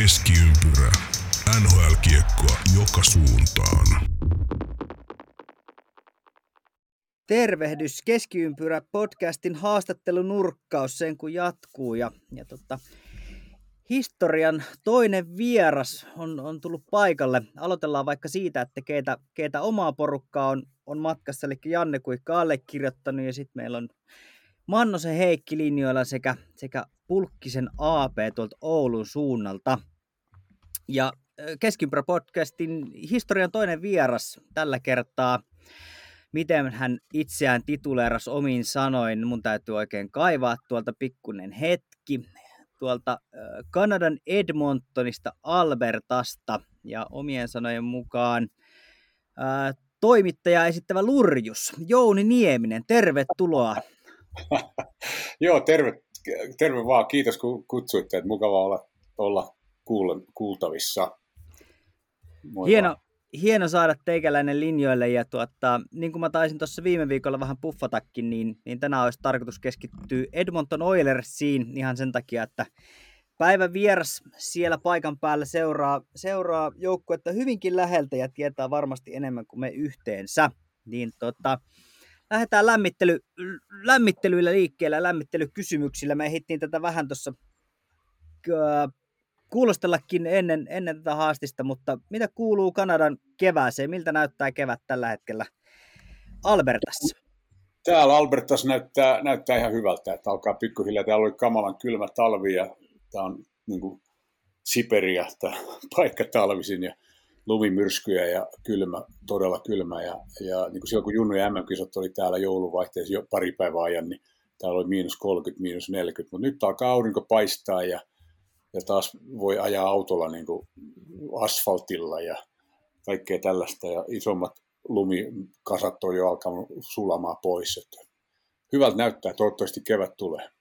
Keskiympyrä. NHL-kiekkoa joka suuntaan. Tervehdys Keskiympyrä podcastin haastattelunurkkaus sen kun jatkuu. Ja, ja tota, historian toinen vieras on, on tullut paikalle. Aloitellaan vaikka siitä, että keitä, keitä omaa porukkaa on, on matkassa, eli Janne Kuikka allekirjoittanut ja sitten meillä on Mannosen Heikki linjoilla sekä, sekä Pulkkisen AP tuolta Oulun suunnalta. Ja Keskimpärä podcastin historian toinen vieras tällä kertaa. Miten hän itseään tituleeras omiin sanoin, mun täytyy oikein kaivaa tuolta pikkunen hetki. Tuolta Kanadan Edmontonista Albertasta ja omien sanojen mukaan ää, toimittaja esittävä Lurjus, Jouni Nieminen, tervetuloa. Joo, terve, terve vaan. Kiitos kun kutsuitte. Että mukava olla, olla kuultavissa. Moi hieno, vaan. hieno saada teikäläinen linjoille ja tuota, niin kuin mä taisin tuossa viime viikolla vähän puffatakin, niin, niin tänään olisi tarkoitus keskittyä Edmonton Oilersiin ihan sen takia, että päivän vieras siellä paikan päällä seuraa, seuraa joukkuetta hyvinkin läheltä ja tietää varmasti enemmän kuin me yhteensä. Niin tota, lähdetään lämmittely, lämmittelyillä liikkeelle, lämmittelykysymyksillä. Me ehdittiin tätä vähän tuossa kuulostellakin ennen, ennen tätä haastista, mutta mitä kuuluu Kanadan kevääseen? Miltä näyttää kevät tällä hetkellä Albertassa? Täällä Albertassa näyttää, näyttää ihan hyvältä, että alkaa pikkuhiljaa. Täällä oli kamalan kylmä talvi ja tämä on niin kuin Siperia, tämä paikka talvisin ja lumimyrskyjä ja kylmä, todella kylmä. Ja, ja niin kuin silloin kun Junnu ja MM-kisat oli täällä jouluvaihteessa jo pari päivää ajan, niin täällä oli miinus 30, miinus 40, mutta nyt alkaa aurinko paistaa ja, ja taas voi ajaa autolla niin kuin asfaltilla ja kaikkea tällaista ja isommat lumikasat on jo alkanut sulamaan pois. Että hyvältä näyttää, toivottavasti kevät tulee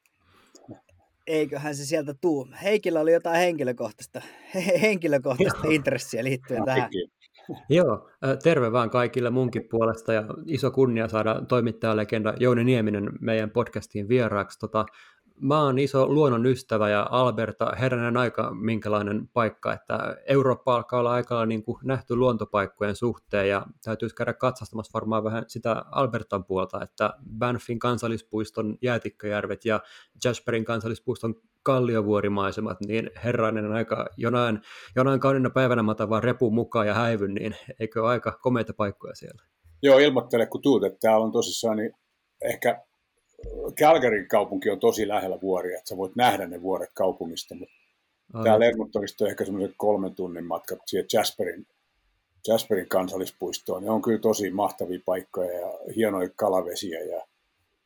eiköhän se sieltä tuu. Heikillä oli jotain henkilökohtaista, henkilökohtaista intressiä liittyen tähän. Joo, terve vaan kaikille munkin puolesta ja iso kunnia saada toimittajalegenda Jouni Nieminen meidän podcastiin vieraaksi. Tota, mä oon iso luonnon ystävä ja Alberta, herranen aika minkälainen paikka, että Eurooppa alkaa olla aika niin kuin nähty luontopaikkojen suhteen ja täytyisi käydä katsastamassa varmaan vähän sitä Albertan puolta, että Banffin kansallispuiston jäätikköjärvet ja Jasperin kansallispuiston kalliovuorimaisemat, niin herranen aika jonain, jonain kaunina päivänä mä otan vaan repun mukaan ja häivyn, niin eikö ole aika komeita paikkoja siellä? Joo, ilmoittele kun tuut, että täällä on tosissaan niin ehkä Calgaryn kaupunki on tosi lähellä vuoria, että sä voit nähdä ne vuoret kaupungista, mutta Aivan. täällä Edmontonista on ehkä semmoisen kolmen tunnin matka siihen Jasperin, Jasperin kansallispuistoon. Ne on kyllä tosi mahtavia paikkoja ja hienoja kalavesiä ja,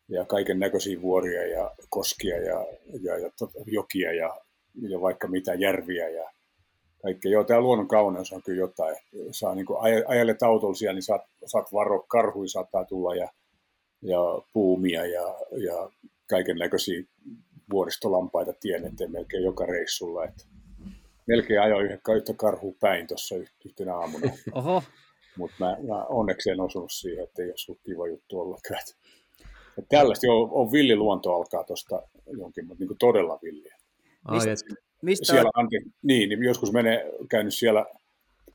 ja kaiken näköisiä vuoria ja koskia ja, ja, ja jokia ja, ja vaikka mitä järviä ja kaikkea. Joo, tämä luonnon kauneus on kyllä jotain. Saa niin ajelet autolla siellä, niin saat, saat varo, karhui saattaa tulla ja ja puumia ja, ja kaiken näköisiä vuoristolampaita tien eteen melkein joka reissulla. Että melkein ajoin yhden, yhtä karhua päin tuossa yhtenä aamuna. Oho. Mutta mä, mä, onneksi en osunut siihen, että ei ollut kiva juttu ollenkaan. Että tällaista on, on villiluonto alkaa tuosta jonkin, mutta niin todella villiä. Mistä, mistä siellä, on... niin, niin, joskus menee, käynyt siellä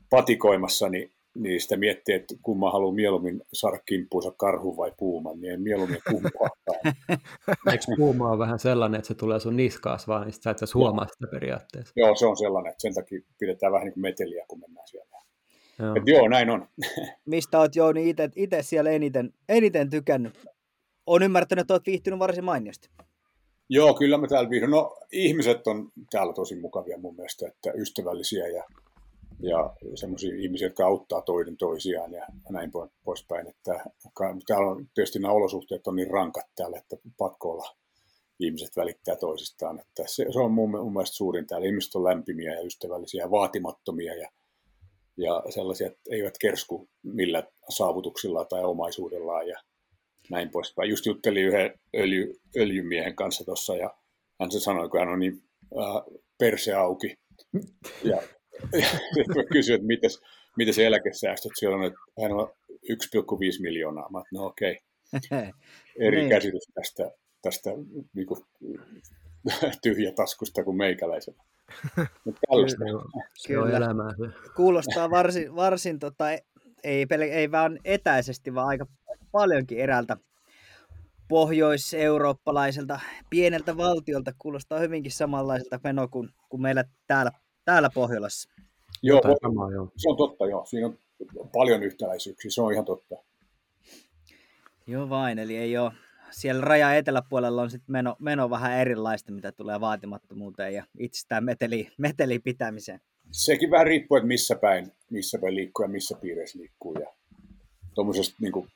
patikoimassa, niin niin sitä miettii, että kun mä haluan mieluummin saada kimppuunsa karhu vai puuman, niin en mieluummin kumpaa. Eikö puuma ole vähän sellainen, että se tulee sun niskaas vaan, niin sä et huomaa sitä periaatteessa? Joo, se on sellainen, että sen takia pidetään vähän niin kuin meteliä, kun mennään siellä. Joo, Et joo näin on. Mistä oot Jouni itse siellä eniten, eniten tykännyt? Olen ymmärtänyt, että olet viihtynyt varsin mainiosti. Joo, kyllä mä täällä viihdyn. No ihmiset on täällä tosi mukavia mun mielestä, että ystävällisiä ja ja semmoisia ihmisiä, jotka auttaa toinen toisiaan ja näin poispäin. Että, täällä on tietysti nämä olosuhteet on niin rankat täällä, että pakko olla ihmiset välittää toisistaan. Että se, se on mun, mun mielestä suurin täällä. Ihmiset on lämpimiä ja ystävällisiä ja vaatimattomia ja, ja sellaisia, että eivät kersku millä saavutuksilla tai omaisuudellaan ja näin poispäin. Just juttelin yhden öljy, öljymiehen kanssa tuossa ja hän se sanoi, kun hän on niin äh, perse auki ja kysyin, että mites, miten se eläkesäästöt siellä on, että hän on 1,5 miljoonaa. Mä no okei, okay. eri niin. käsitys tästä, tästä niin kuin, tyhjä taskusta kuin meikäläisellä. Se on elämää. Kuulostaa varsin, varsin tota, ei, pel- ei vaan etäisesti, vaan aika paljonkin eräältä pohjois-eurooppalaiselta pieneltä valtiolta. Kuulostaa hyvinkin samanlaiselta meno kuin, kuin meillä täällä, täällä Pohjolassa. Joo, samaa, joo, se on totta, joo. Siinä on paljon yhtäläisyyksiä, se on ihan totta. Joo vain, eli ei ole, siellä raja eteläpuolella on sitten meno, meno vähän erilaista, mitä tulee vaatimattomuuteen ja itsestään meteli, meteli pitämiseen. Sekin vähän riippuu, että missä päin, missä päin liikkuu ja missä piireissä liikkuu. Ja tuommoisesta niin kuin,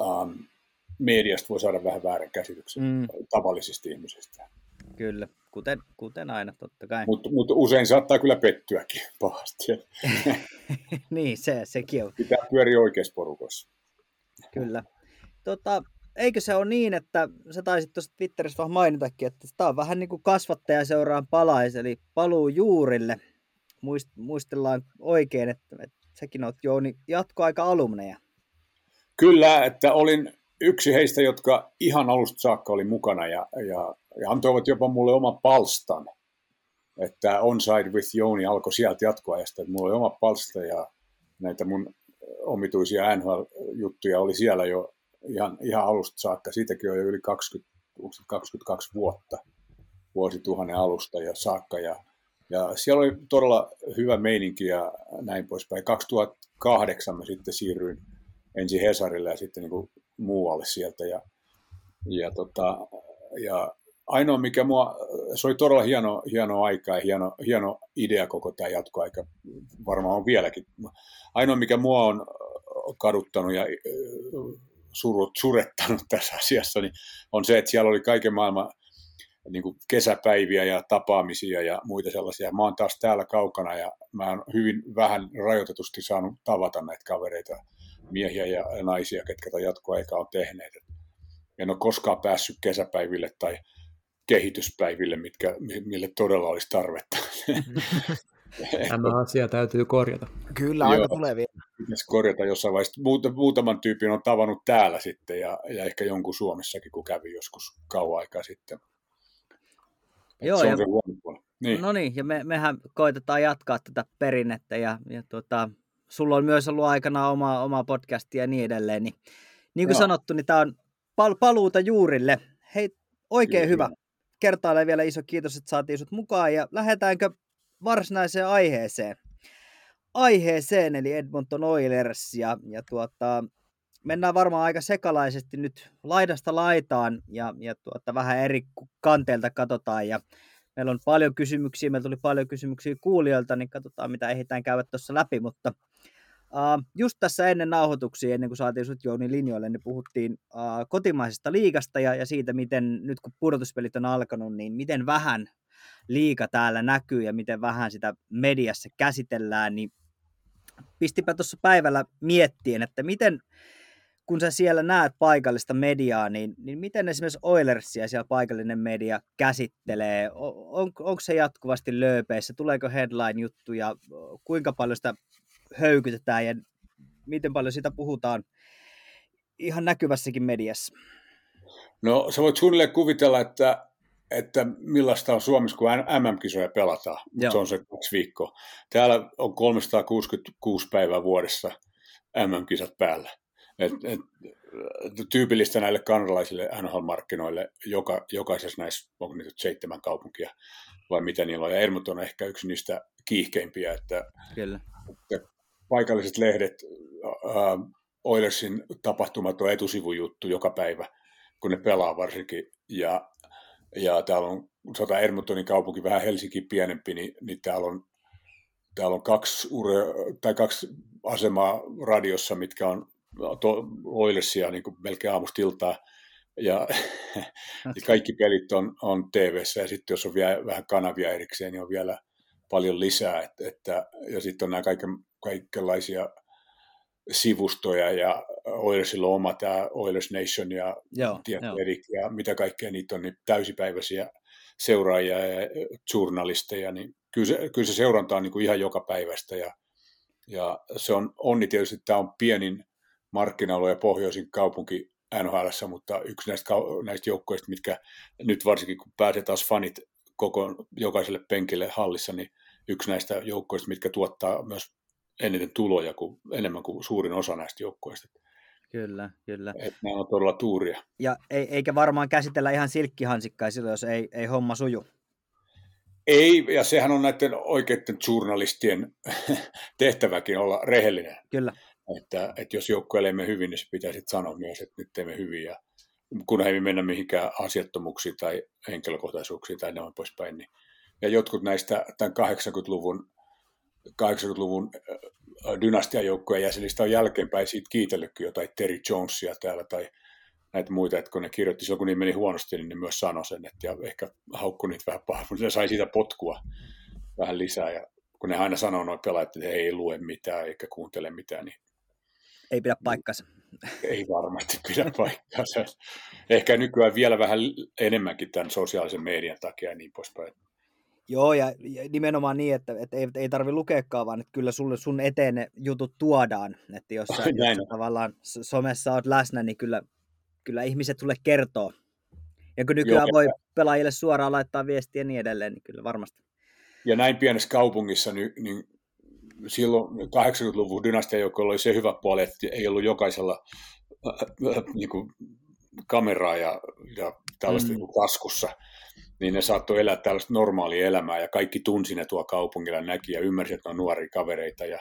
um, mediasta voi saada vähän väärän käsityksen mm. tavallisista ihmisistä. Kyllä, kuten, kuten aina totta kai. Mutta mut usein saattaa kyllä pettyäkin pahasti. niin, se, sekin on. Pitää pyöriä oikeassa porukossa. Kyllä. Tota, eikö se ole niin, että sä taisit tuossa Twitterissä vähän mainitakin, että tämä on vähän niin kuin kasvattaja seuraan palais, eli paluu juurille. Muist, muistellaan oikein, että, että säkin oot Jouni jatkoaika alumneja. Kyllä, että olin yksi heistä, jotka ihan alusta saakka oli mukana ja, ja, ja antoivat jopa mulle oma palstan. Että Onside with Jouni alkoi sieltä jatkoajasta, että mulla oli oma palsta ja näitä mun omituisia NHL-juttuja oli siellä jo ihan, ihan alusta saakka. Siitäkin on jo yli 20, 22 vuotta vuosituhannen alusta ja saakka. Ja, ja siellä oli todella hyvä meininki ja näin poispäin. 2008 mä sitten siirryin ensin Hesarille ja sitten niin kuin muualle sieltä. Ja, ja, tota, ja ainoa, mikä mua, se oli todella hieno, hieno aika ja hieno, hieno idea koko tämä jatkoaika, varmaan on vieläkin. Ainoa, mikä mua on kaduttanut ja surettanut tässä asiassa, niin on se, että siellä oli kaiken maailman niin kuin kesäpäiviä ja tapaamisia ja muita sellaisia. Mä oon taas täällä kaukana ja mä oon hyvin vähän rajoitetusti saanut tavata näitä kavereita, miehiä ja naisia, ketkä tätä jatkoaikaa on tehneet. En ole koskaan päässyt kesäpäiville tai kehityspäiville, mitkä, mille todella olisi tarvetta. Tämä asia täytyy korjata. Kyllä, aina tulee vielä. Pitäisi korjata jossain vaiheessa. Muutaman tyypin on tavannut täällä sitten ja, ja ehkä jonkun Suomessakin, kun kävi joskus kauan aikaa sitten. Joo, se on ja, se niin. No niin, ja me, mehän koitetaan jatkaa tätä perinnettä ja, ja tuota, sulla on myös ollut aikana oma, oma podcasti ja niin edelleen. Niin, niin kuin Joo. sanottu, niin tämä on pal- paluuta juurille. Hei, oikein Kyllä. hyvä. Kertaalle vielä iso kiitos, että saatiin sut mukaan ja lähdetäänkö varsinaiseen aiheeseen. Aiheeseen, eli Edmonton Oilers. Ja, ja tuota, mennään varmaan aika sekalaisesti nyt laidasta laitaan ja, ja tuota, vähän eri kanteelta katsotaan. Ja meillä on paljon kysymyksiä, meillä tuli paljon kysymyksiä kuulijoilta, niin katsotaan mitä ehditään käydä tuossa läpi, mutta Uh, just tässä ennen nauhoituksia, ennen kuin saatiin sut Jouni linjoille, niin puhuttiin uh, kotimaisesta liigasta ja, ja siitä, miten nyt kun pudotuspelit on alkanut, niin miten vähän liika täällä näkyy ja miten vähän sitä mediassa käsitellään, niin pistipä tuossa päivällä miettien, että miten, kun sä siellä näet paikallista mediaa, niin, niin miten esimerkiksi Oilersia siellä paikallinen media käsittelee? On, onko se jatkuvasti lööpeissä? Tuleeko headline-juttuja? Kuinka paljon sitä höykytetään ja miten paljon sitä puhutaan ihan näkyvässäkin mediassa? No sä voit suunnilleen kuvitella, että että millaista on Suomessa, kun MM-kisoja pelataan. Joo. Se on se kaksi viikkoa. Täällä on 366 päivää vuodessa MM-kisat päällä. Et, et, tyypillistä näille kanadalaisille NHL-markkinoille joka, jokaisessa näissä, onko niitä seitsemän kaupunkia vai mitä niillä on. Ja Edmonton on ehkä yksi niistä kiihkeimpiä, että, Kyllä. että paikalliset lehdet, äh, Oilersin tapahtumat on etusivujuttu joka päivä, kun ne pelaa varsinkin. Ja ja täällä on, sata Edmontonin kaupunki vähän Helsinki pienempi, niin, niin täällä on täällä on kaksi, ure, tai kaksi asemaa radiossa, mitkä on to, Oilersia niin kuin melkein aamustiltaa. Ja, ja kaikki pelit on, on tv ja sitten jos on vielä vähän kanavia erikseen, niin on vielä paljon lisää. Että, että, ja sitten on nämä kaiken, kaikenlaisia sivustoja ja Oilersilla on oma tämä Oilers Nation ja joo, joo. Erik ja mitä kaikkea niitä on, niin täysipäiväisiä seuraajia ja journalisteja, niin kyllä se, kyllä se seuranta on niin kuin ihan joka päivästä ja, ja se on onni tietysti, että tämä on pienin markkina ja pohjoisin kaupunki NHL, mutta yksi näistä, näistä joukkoista, mitkä nyt varsinkin kun pääsee taas fanit koko, jokaiselle penkille hallissa, niin yksi näistä joukkoista, mitkä tuottaa myös eniten tuloja kuin, enemmän kuin suurin osa näistä joukkoista. Kyllä, kyllä. Että nämä on todella tuuria. Ja ei, eikä varmaan käsitellä ihan silkkihansikkaa silloin, jos ei, ei homma suju. Ei, ja sehän on näiden oikeiden journalistien tehtäväkin olla rehellinen. Kyllä. Että, että jos joukko ei mene hyvin, niin se pitäisi sanoa myös, että nyt teemme hyvin. Ja kun ei mennä mihinkään asiattomuuksiin tai henkilökohtaisuuksiin tai noin poispäin. Niin. Ja jotkut näistä tämän 80-luvun, 80-luvun dynastiajoukkojen jäsenistä on jälkeenpäin siitä kiitellytkin jotain Terry Jonesia täällä tai näitä muita, että kun ne kirjoitti silloin, kun niin meni huonosti, niin ne myös sanoi sen, että ja ehkä haukkui niitä vähän pahaa, mutta ne sai siitä potkua vähän lisää, ja kun ne aina sanoo noin pelaajat, että he ei lue mitään eikä kuuntele mitään, niin ei pidä paikkansa. Ei varmasti pidä paikkansa. Ehkä nykyään vielä vähän enemmänkin tämän sosiaalisen median takia ja niin poispäin. Joo, ja nimenomaan niin, että, että ei, ei tarvi lukeekaan, vaan että kyllä sulle, sun eteen ne jutut tuodaan. Että jos sä, jos sä tavallaan somessa oot läsnä, niin kyllä, kyllä ihmiset sulle kertoo. Ja kun nykyään Joo, voi pelaajille suoraan laittaa viestiä ja niin edelleen, niin kyllä varmasti. Ja näin pienessä kaupungissa, niin, niin silloin 80-luvun dynastiajoukkoilla oli se hyvä puoli, että ei ollut jokaisella äh, äh, niin kuin kameraa ja, ja tällaista mm. niin taskussa, niin ne saattoi elää tällaista normaalia elämää ja kaikki tunsi ne tuo kaupungilla näki ja ymmärsi, että on nuoria kavereita ja,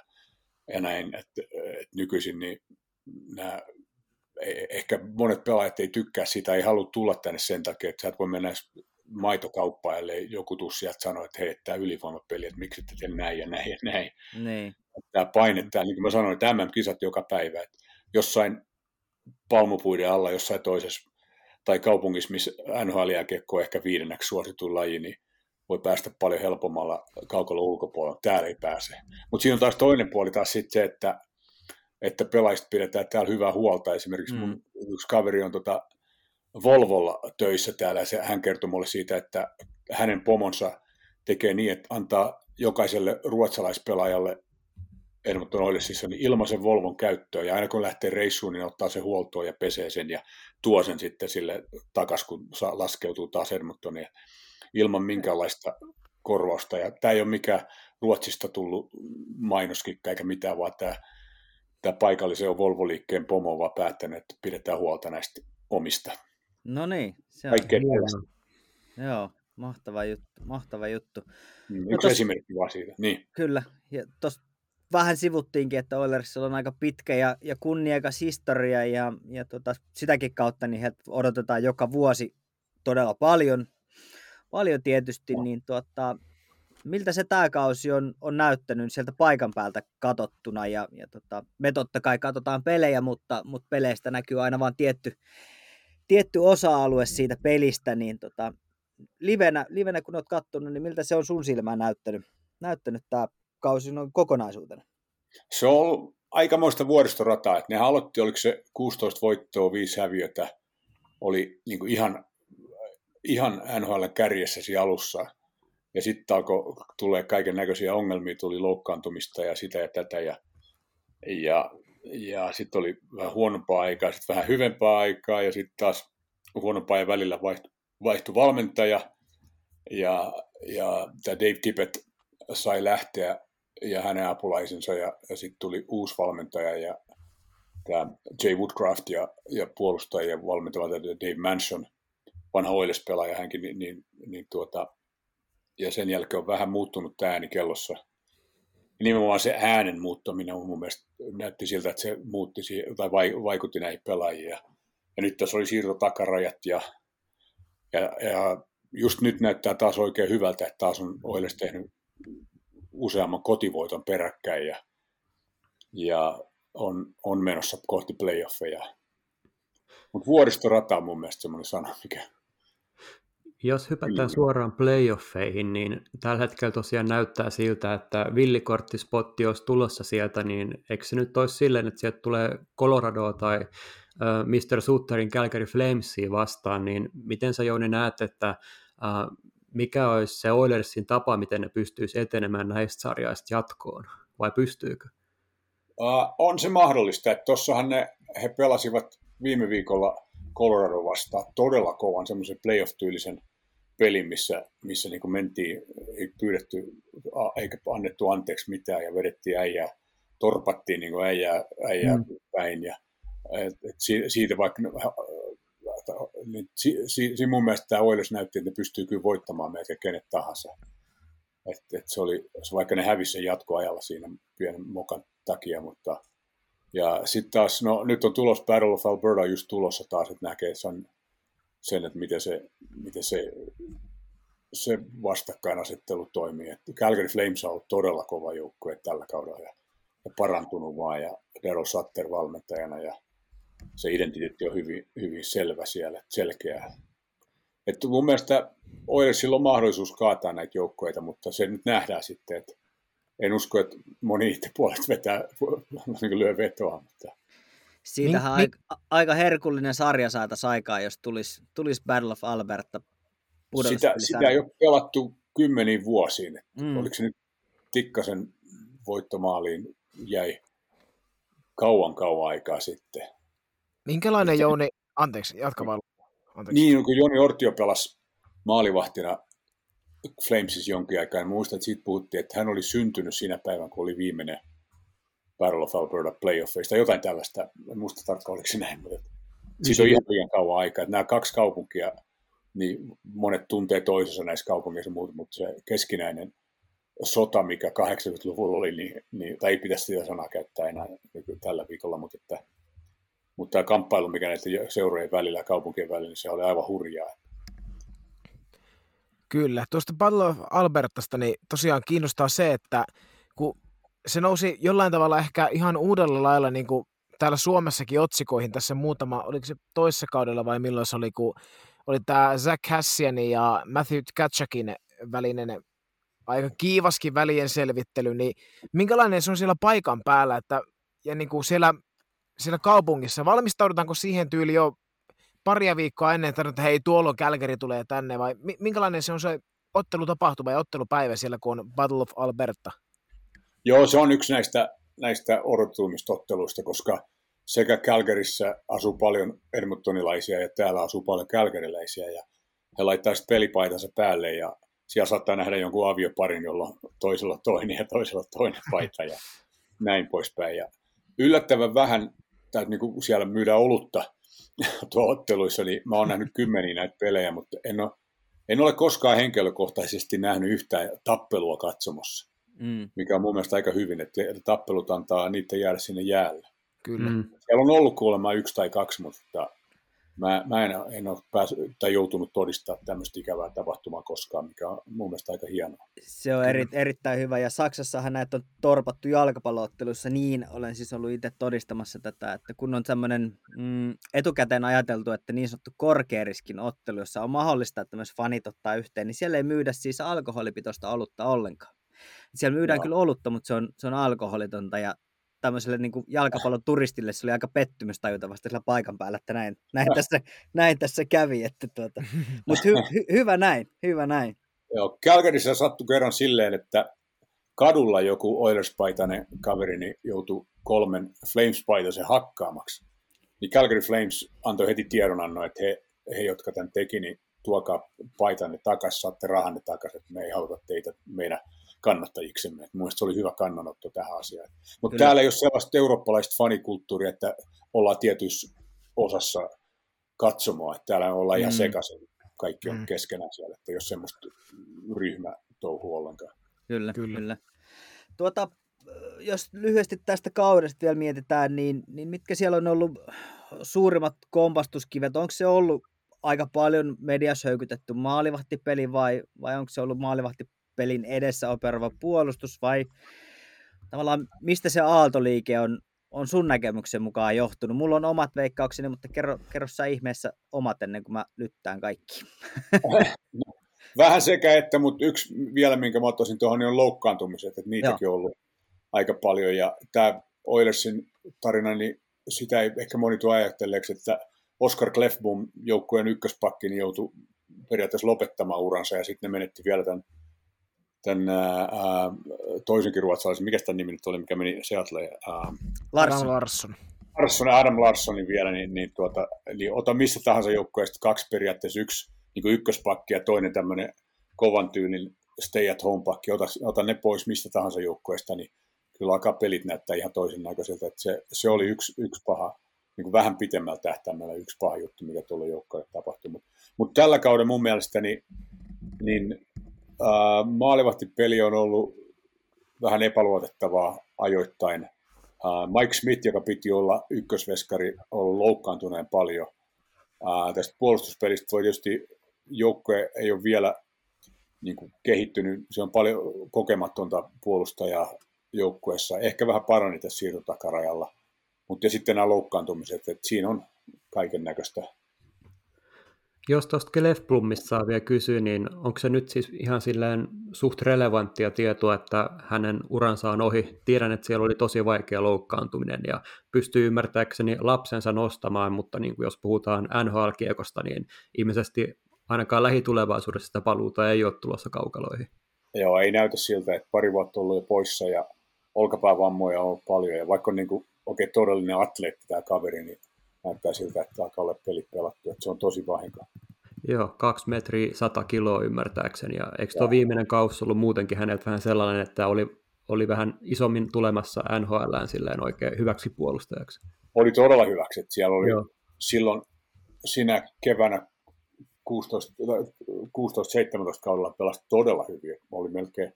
ja näin, että, että nykyisin niin nämä, e, ehkä monet pelaajat ei tykkää sitä, ei halua tulla tänne sen takia, että sä et voi mennä maitokauppaan, ellei joku tuu sieltä sanoa, että hei, tämä ylivoimapeli, että miksi te näin ja näin ja näin. Niin. Tämä paine, tämä, niin kuin mä sanoin, että MM-kisat joka päivä, että jossain palmupuiden alla jossain toisessa tai kaupungissa, missä nhl on ehkä viidenneksi suosituin laji, niin voi päästä paljon helpommalla kaukalon ulkopuolella. Täällä ei pääse. Mutta siinä on taas toinen puoli taas sitten se, että, että pelaajista pidetään täällä hyvää huolta. Esimerkiksi mun mm. yksi kaveri on tota Volvolla töissä täällä ja se, hän kertoi mulle siitä, että hänen pomonsa tekee niin, että antaa jokaiselle ruotsalaispelaajalle Edmonton Oilersissa niin ilmaisen Volvon käyttöön ja aina kun lähtee reissuun, niin ottaa se huoltoon ja pesee sen ja tuo sen sitten sille takaisin, kun laskeutuu taas Edmontoniin ilman minkäänlaista korvausta. Ja tämä ei ole mikään Ruotsista tullut mainoskikka eikä mitään, vaan tämä, tämä paikallisen Volvo-liikkeen pomo on vaan päättänyt, että pidetään huolta näistä omista. No niin, se on. Joo, mahtava juttu. Mahtava juttu. Mm, no yksi no tos, esimerkki vaan siitä. Niin. Kyllä, ja tuossa vähän sivuttiinkin, että Oilersilla on aika pitkä ja, ja kunniakas historia ja, ja tota, sitäkin kautta niin he odotetaan joka vuosi todella paljon, paljon tietysti, niin tuota, miltä se tämä kausi on, on näyttänyt sieltä paikan päältä katottuna? Ja, ja tota, me totta kai katsotaan pelejä, mutta, mutta peleistä näkyy aina vain tietty, tietty osa-alue siitä pelistä, niin tota, livenä, livenä kun olet katsonut, niin miltä se on sun silmään näyttänyt, näyttänyt tämä kausi noin kokonaisuutena? Se on aikamoista vuoristorataa. Ne aloitti, oliko se 16 voittoa, 5 häviötä, oli niin ihan, ihan NHL kärjessä siinä alussa. Ja sitten alkoi tulee kaiken näköisiä ongelmia, tuli loukkaantumista ja sitä ja tätä. Ja, ja, ja sitten oli vähän huonompaa aikaa, sitten vähän hyvempää aikaa ja sitten taas huonompaa ja välillä vaihtui, vaihtui valmentaja. Ja, ja tämä Dave Tippett sai lähteä ja hänen apulaisensa ja, ja sitten tuli uusi valmentaja ja tämä Jay Woodcraft ja, ja puolustajien valmentava Dave Manson, vanha Oilers-pelaaja hänkin, niin, niin, niin tuota, ja sen jälkeen on vähän muuttunut tämä ääni kellossa. Nimenomaan se äänen muuttaminen on mun mielestä näytti siltä, että se muutti tai vaikutti näihin pelaajiin. Ja, nyt tässä oli siirto takarajat ja, ja, ja just nyt näyttää taas oikein hyvältä, että taas on Oilers tehnyt useamman kotivoiton peräkkäin ja, ja on, on menossa kohti playoffeja. Mutta vuoristorata on mun mielestä semmoinen sana, mikä... Jos hypätään suoraan playoffeihin, niin tällä hetkellä tosiaan näyttää siltä, että villikorttispotti olisi tulossa sieltä, niin eikö se nyt olisi silleen, että sieltä tulee Colorado tai äh, Mr. Sutterin Calgary Flamesia vastaan, niin miten sä Jouni näet, että äh, mikä olisi se Oilersin tapa, miten ne pystyisi etenemään näistä sarjaista jatkoon, vai pystyykö? Uh, on se mahdollista, että tuossahan ne, he pelasivat viime viikolla Colorado vastaan todella kovan semmoisen playoff-tyylisen pelin, missä, missä niin mentiin, ei pyydetty eikä annettu anteeksi mitään ja vedettiin äijää, torpattiin niin äijää, äijää mm. päin. Ja, et, et siitä vaikka niin, si, si, si, mun mielestä tämä Oilers näytti, että ne pystyy kyllä voittamaan meitä kenet tahansa. Et, et se oli, vaikka ne hävisi sen jatkoajalla siinä pienen mokan takia, mutta ja sitten taas, no nyt on tulos Battle of Alberta just tulossa taas, että näkee sen, sen että miten se, miten se, se vastakkainasettelu toimii. Et Calgary Flames on ollut todella kova joukkue tällä kaudella ja, ja parantunut vaan ja Daryl Sutter valmentajana ja se identiteetti on hyvin, hyvin selvä siellä, selkeä. Et mun mielestä Oilersilla on mahdollisuus kaataa näitä joukkoita, mutta se nyt nähdään sitten, että en usko, että moni itse puolet vetää, niin lyö vetoa. Mutta... Siitähän niin, aika, aika herkullinen sarja saataisiin aikaa, jos tulisi, tulisi Battle of Alberta sitä, sitä ei ole pelattu kymmeniin vuosiin. Mm. Oliko se nyt Tikkasen voittomaaliin jäi kauan kauan aikaa sitten. Minkälainen Jouni, anteeksi, jatka vaan. Anteeksi. Niin, kun Joni Ortio pelasi maalivahtina Flamesissa jonkin aikaa, niin muistan, että siitä puhuttiin, että hän oli syntynyt siinä päivän, kun oli viimeinen Battle of Alberta playoffeista, jotain tällaista, en muista tarkkaan, oliko se näin, mutta siitä on ihan liian kauan aikaa, että nämä kaksi kaupunkia, niin monet tuntee toisensa näissä kaupungeissa, mutta se keskinäinen sota, mikä 80-luvulla oli, niin, niin tai ei pitäisi sitä sanaa käyttää enää tällä viikolla, mutta, että, mutta tämä kamppailu, mikä näiden seurojen välillä ja kaupunkien välillä, niin se oli aivan hurjaa. Kyllä. Tuosta Battle Albertasta niin tosiaan kiinnostaa se, että kun se nousi jollain tavalla ehkä ihan uudella lailla niin kuin täällä Suomessakin otsikoihin tässä muutama, oliko se toissa kaudella vai milloin se oli, kun oli tämä Zach Hassian ja Matthew Katchakin välinen aika kiivaskin välien selvittely, niin minkälainen se on siellä paikan päällä, että ja niin kuin siellä, siellä kaupungissa, valmistaudutaanko siihen tyyliin jo paria viikkoa ennen, että hei tuolla Calgary tulee tänne, vai minkälainen se on se ottelutapahtuma ja ottelupäivä siellä, kun on Battle of Alberta? Joo, se on yksi näistä, näistä odotetuimmista otteluista, koska sekä Calgaryssä asuu paljon Edmontonilaisia ja täällä asuu paljon Calgaryläisiä ja he laittaa pelipaitansa päälle ja siellä saattaa nähdä jonkun avioparin, jolla on toisella toinen ja toisella toinen paita ja näin poispäin. Ja yllättävän vähän, tai niin kuin siellä myydään olutta otteluissa, niin mä oon nähnyt kymmeniä näitä pelejä, mutta en ole, en ole koskaan henkilökohtaisesti nähnyt yhtään tappelua katsomossa, mm. mikä on mun mielestä aika hyvin, että tappelut antaa niitä jäädä sinne jäälle. Kyllä. Mm. Siellä on ollut kuulemma yksi tai kaksi, mutta mä, mä en, en ole päässyt, tai joutunut todistamaan tämmöistä ikävää tapahtumaa koskaan, mikä on mun mielestä aika hienoa. Se on eri, erittäin hyvä, ja Saksassahan näitä on torpattu jalkapalloottelussa niin, olen siis ollut itse todistamassa tätä, että kun on semmoinen mm, etukäteen ajateltu, että niin sanottu korkeariskin ottelu, jossa on mahdollista, että myös fanit ottaa yhteen, niin siellä ei myydä siis alkoholipitoista olutta ollenkaan. Siellä myydään no. kyllä olutta, mutta se on, se on alkoholitonta, ja tämmöiselle niin kuin jalkapallon turistille se oli aika pettymys tajuta vasta sillä paikan päällä, että näin, näin, tässä, näin tässä kävi. Että tuota. Mutta hy, hy, hyvä näin, hyvä näin. Joo, Calgaryssa sattui kerran silleen, että kadulla joku Oilers-paitainen kaveri niin joutui kolmen Flames-paitaisen hakkaamaksi. Niin Calgary Flames antoi heti tiedonannon, että he, he jotka tämän teki, niin tuokaa paitanne takaisin, saatte rahanne takaisin, että me ei haluta teitä meidän kannattajiksemme. Mielestäni se oli hyvä kannanotto tähän asiaan. Mutta täällä ei ole sellaista eurooppalaista fanikulttuuria, että ollaan tietyissä osassa katsomoa, että täällä ollaan mm. ihan sekaisin. Kaikki on mm. keskenään siellä, että jos semmoista ryhmä touhu ollenkaan. Kyllä, kyllä. kyllä. Tuota, jos lyhyesti tästä kaudesta vielä mietitään, niin, niin mitkä siellä on ollut suurimmat kompastuskivet? Onko se ollut aika paljon mediassa höykytetty maalivahtipeli vai, vai onko se ollut maalivahti pelin edessä operova puolustus vai tavallaan mistä se aaltoliike on, on sun näkemyksen mukaan johtunut? Mulla on omat veikkaukseni, mutta kerro, kerro sä ihmeessä omat ennen kuin mä lyttään kaikki. Vähän sekä että, mutta yksi vielä, minkä mä ottaisin tuohon, niin on loukkaantumiset, että niitäkin Joo. on ollut aika paljon. Ja tämä Oilersin tarina, niin sitä ei ehkä moni tuo ajatelleeksi, että Oscar Clefbom joukkueen ykköspakki niin joutui periaatteessa lopettamaan uransa ja sitten ne menetti vielä tämän tämän ää, toisenkin ruotsalaisen, mikä tämän nimi nyt oli, mikä meni Seattle? Larsson. Larsson. Larsson, Adam Larssonin vielä, niin, niin, tuota, niin ota missä tahansa joukkueesta kaksi periaatteessa, yksi niin ykköspakki ja toinen tämmöinen kovan tyylin stay at home pakki, ota, ota ne pois mistä tahansa joukkueesta, niin kyllä alkaa pelit näyttää ihan toisen näköiseltä. Että se, se oli yksi, yksi paha, niin kuin vähän pitemmällä tähtäimellä yksi paha juttu, mikä tuolla joukkueelle tapahtui. Mutta mut tällä kaudella mun mielestä niin, niin äh, maalivahtipeli on ollut vähän epäluotettavaa ajoittain. Uh, Mike Smith, joka piti olla ykkösveskari, on loukkaantuneen paljon. Uh, tästä puolustuspelistä voi tietysti joukkue ei ole vielä niin kuin kehittynyt. Se on paljon kokematonta puolustajaa joukkueessa. Ehkä vähän parani tässä siirtotakarajalla. Mutta sitten nämä loukkaantumiset, että siinä on kaiken näköistä jos tuosta Klefblumista saa vielä kysyä, niin onko se nyt siis ihan silleen suht relevanttia tietoa, että hänen uransa on ohi? Tiedän, että siellä oli tosi vaikea loukkaantuminen ja pystyy ymmärtääkseni lapsensa nostamaan, mutta niin kuin jos puhutaan NHL-kiekosta, niin ilmeisesti ainakaan lähitulevaisuudessa sitä paluuta ei ole tulossa kaukaloihin. Joo, ei näytä siltä, että pari vuotta ollut jo poissa ja olkapäävammoja on paljon ja vaikka on niin kuin, okay, todellinen atleetti tämä kaveri, niin näyttää siltä, että alkaa olla pelit pelattu, että se on tosi vahinko. Joo, kaksi metriä, sata kiloa ymmärtääkseni. Ja eikö tuo viimeinen kausi ollut muutenkin häneltä vähän sellainen, että oli, oli vähän isommin tulemassa NHLään silleen oikein hyväksi puolustajaksi? Oli todella hyväksi. Että siellä oli Joo. silloin sinä keväänä 16-17 kaudella pelasi todella hyvin. Oli melkein,